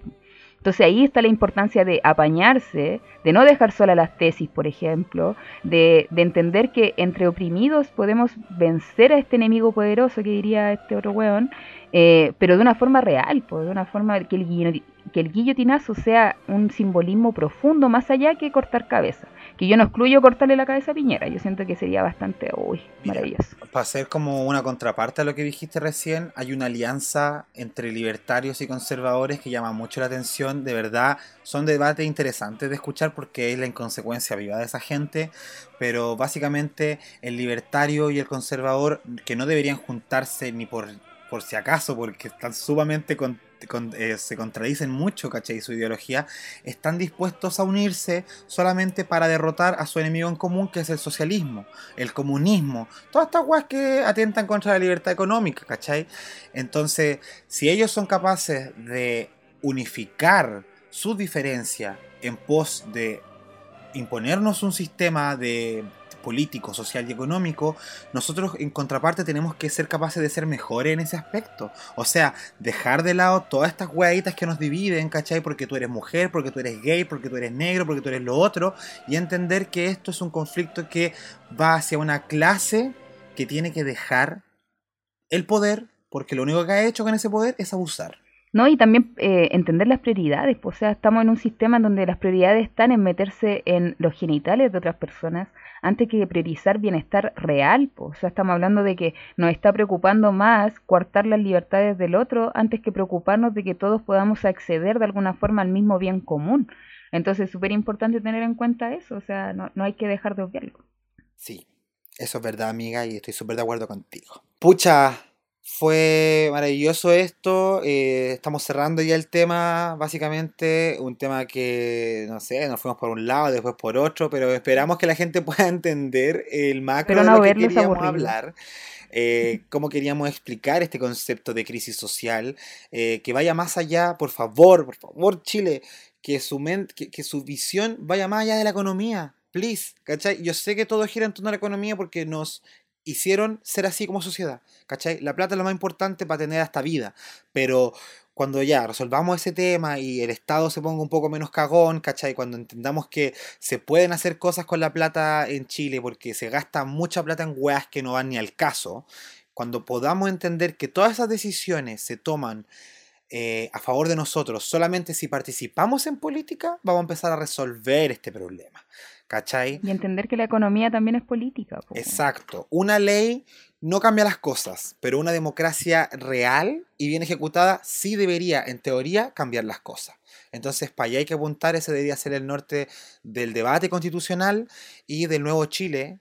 Entonces ahí está la importancia de apañarse, de no dejar sola las tesis, por ejemplo, de, entender que entre oprimidos podemos vencer a este enemigo poderoso que diría este otro weón, eh, pero de una forma real, pues, de una forma que el, que el guillotinazo sea un simbolismo profundo más allá que cortar cabeza que yo no excluyo cortarle la cabeza a Piñera, yo siento que sería bastante, uy, maravilloso. Para ser como una contraparte a lo que dijiste recién, hay una alianza entre libertarios y conservadores que llama mucho la atención, de verdad, son debates interesantes de escuchar porque es la inconsecuencia viva de esa gente, pero básicamente el libertario y el conservador que no deberían juntarse ni por, por si acaso, porque están sumamente con eh, se contradicen mucho, ¿cachai? Su ideología, están dispuestos a unirse solamente para derrotar a su enemigo en común, que es el socialismo, el comunismo, todas estas cosas que atentan contra la libertad económica, ¿cachai? Entonces, si ellos son capaces de unificar su diferencia en pos de imponernos un sistema de político, social y económico, nosotros en contraparte tenemos que ser capaces de ser mejores en ese aspecto. O sea, dejar de lado todas estas hueaditas que nos dividen, ¿cachai? Porque tú eres mujer, porque tú eres gay, porque tú eres negro, porque tú eres lo otro, y entender que esto es un conflicto que va hacia una clase que tiene que dejar el poder, porque lo único que ha hecho con ese poder es abusar. ¿No? Y también eh, entender las prioridades, pues, o sea, estamos en un sistema en donde las prioridades están en meterse en los genitales de otras personas antes que priorizar bienestar real, pues, o sea, estamos hablando de que nos está preocupando más coartar las libertades del otro antes que preocuparnos de que todos podamos acceder de alguna forma al mismo bien común. Entonces es súper importante tener en cuenta eso, o sea, no, no hay que dejar de obviarlo. Sí, eso es verdad, amiga, y estoy súper de acuerdo contigo. Pucha, fue maravilloso esto. eh, estamos cerrando ya el tema, básicamente. Un tema que, no sé, nos fuimos por un lado, después por otro, pero esperamos que la gente pueda entender el macro Pero de no lo que queríamos hablar. eh, cómo queríamos explicar este concepto de crisis social, eh, que vaya más allá, por favor, por favor, Chile, que su, que, que su visión vaya más allá de la economía, please, ¿cachai? Yo sé que todo gira en torno a la economía porque nos hicieron ser así como sociedad, ¿cachai? La plata es lo más importante para tener hasta vida, pero cuando ya resolvamos ese tema y el Estado se ponga un poco menos cagón. Cuando entendamos que se pueden hacer cosas con la plata en Chile porque se gasta mucha plata en weas que no van ni al caso, cuando podamos entender que todas esas decisiones se toman eh, a favor de nosotros solamente si participamos en política, vamos a empezar a resolver este problema, ¿cachai? Y entender que la economía también es política. po. Exacto. Una ley no cambia las cosas, pero una democracia real y bien ejecutada sí debería, en teoría, cambiar las cosas. Entonces, para allá hay que apuntar, ese debería ser el norte del debate constitucional y del nuevo Chile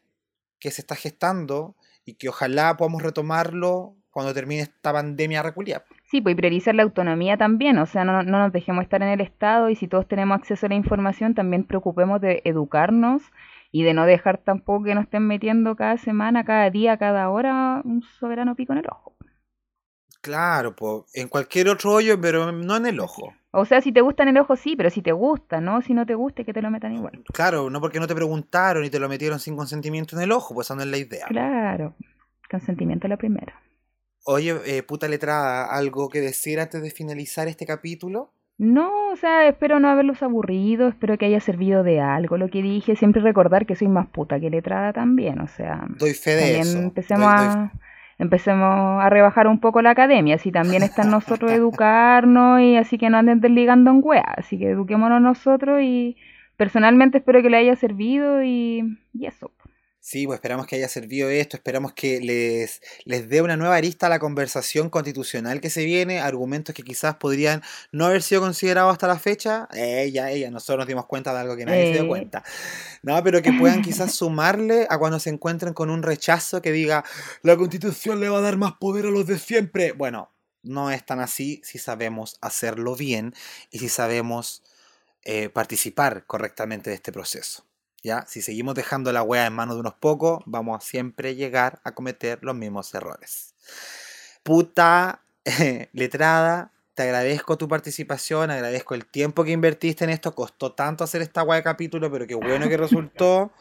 que se está gestando y que ojalá podamos retomarlo cuando termine esta pandemia reculia. Sí, pues y priorizar la autonomía también, o sea, no, no nos dejemos estar en el Estado y si todos tenemos acceso a la información, también preocupemos de educarnos y de no dejar tampoco que nos estén metiendo cada semana, cada día, cada hora un soberano pico en el ojo. Claro, po, en cualquier otro hoyo, pero no en el ojo. O sea, si te gusta en el ojo, sí, pero si te gusta, ¿no? Si no te gusta, que te lo metan igual. Claro, no porque no te preguntaron y te lo metieron sin consentimiento en el ojo, pues esa no es la idea. Claro, consentimiento la primera. Oye, eh, puta letrada, ¿algo que decir antes de finalizar este capítulo? No, o sea, espero no haberlos aburrido, espero que haya servido de algo lo que dije, siempre recordar que soy más puta que letrada también, o sea, Doy fe de también eso. empecemos Doy- doy- a empecemos a rebajar un poco la academia, así también está en nosotros educarnos y así que no anden desligando en weas, así que eduquémonos nosotros y personalmente espero que le haya servido y, y eso. Sí, pues esperamos que haya servido esto, esperamos que les, les dé una nueva arista a la conversación constitucional que se viene, argumentos que quizás podrían no haber sido considerados hasta la fecha. Ella, ella, nosotros nos dimos cuenta de algo que nadie se dio Eh. cuenta. No, pero que puedan quizás sumarle a cuando se encuentren con un rechazo que diga, la constitución le va a dar más poder a los de siempre. Bueno, no es tan así si sabemos hacerlo bien y si sabemos eh, participar correctamente de este proceso. ¿Ya? Si seguimos dejando la wea en manos de unos pocos, vamos a siempre llegar a cometer los mismos errores. Puta letrada, te agradezco tu participación, agradezco el tiempo que invertiste en esto. Costó tanto hacer esta wea de capítulo, pero qué bueno que resultó.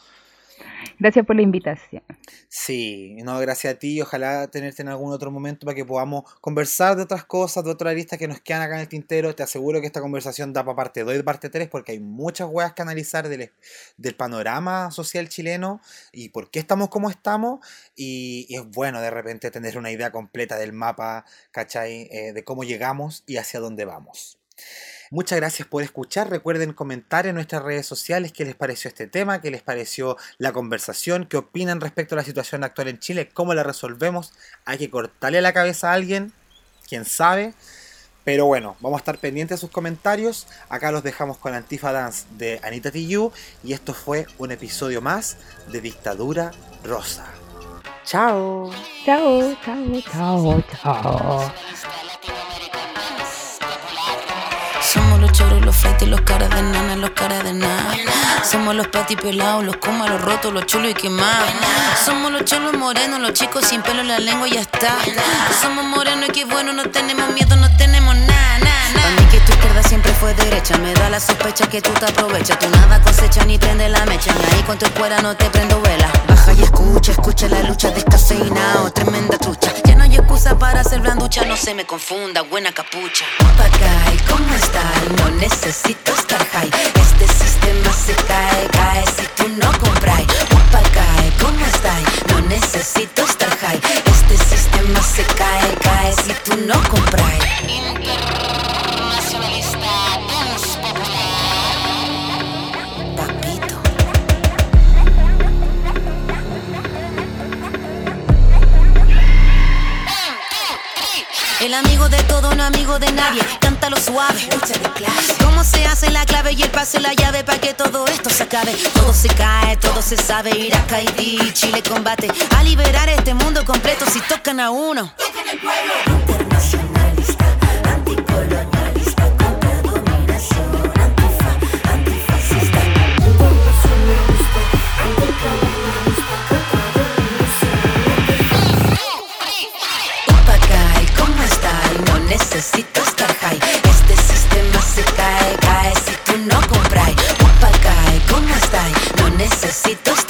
Gracias por la invitación. Sí, no, gracias a ti. Ojalá tenerte en algún otro momento para que podamos conversar de otras cosas, de otras listas que nos quedan acá en el tintero. Te aseguro que esta conversación da para parte 2 y parte 3 porque hay muchas weas que analizar del, del panorama social chileno y por qué estamos como estamos. Y, y es bueno de repente tener una idea completa del mapa, ¿cachai? Eh, de cómo llegamos y hacia dónde vamos. Muchas gracias por escuchar. Recuerden comentar en nuestras redes sociales qué les pareció este tema, qué les pareció la conversación, qué opinan respecto a la situación actual en Chile, cómo la resolvemos. Hay que cortarle la cabeza a alguien, quién sabe. Pero bueno, vamos a estar pendientes de sus comentarios. Acá los dejamos con Antifa Dance de Anita Tijoux. Y esto fue un episodio más de Dictadura Rosa. Chao. Chao, chao, chao, chao. Los choros, los flights, los caras de nana, los caras de nada. Somos los pati pelados, los comas, los rotos, los chulos y quemados. Somos los cholos morenos, los chicos sin pelo en la lengua y ya está. Somos morenos y qué bueno, no tenemos miedo, no tenemos nada, nada, nada. A mí que tu izquierda siempre fue derecha, me da la sospecha que tú te aprovechas. Tú nada cosecha ni prende la mecha, ni ahí con tu escuela no te prendo vela. Y escucha, escucha la lucha descafeinado, tremenda trucha. Ya no hay excusa para ser blanducha, no se me confunda, buena capucha. Papagay, ¿cómo está? No necesito estar high. Este sistema se cae, cae si tú no compras. Papagay, ¿cómo está? No necesito estar high. Este sistema se cae, cae si tú no compras. El amigo de todo, no amigo de nadie. Cántalo suave. ¿Cómo se hace la clave y el pase la llave para que todo esto se acabe? Todo se cae, todo se sabe. Irak, Haití, Chile combate. A liberar este mundo completo si tocan a uno. Internacionalista, necesito estar high. Este sistema se cae, cae si tú no compras. Upacay, ¿cómo está? No necesito estar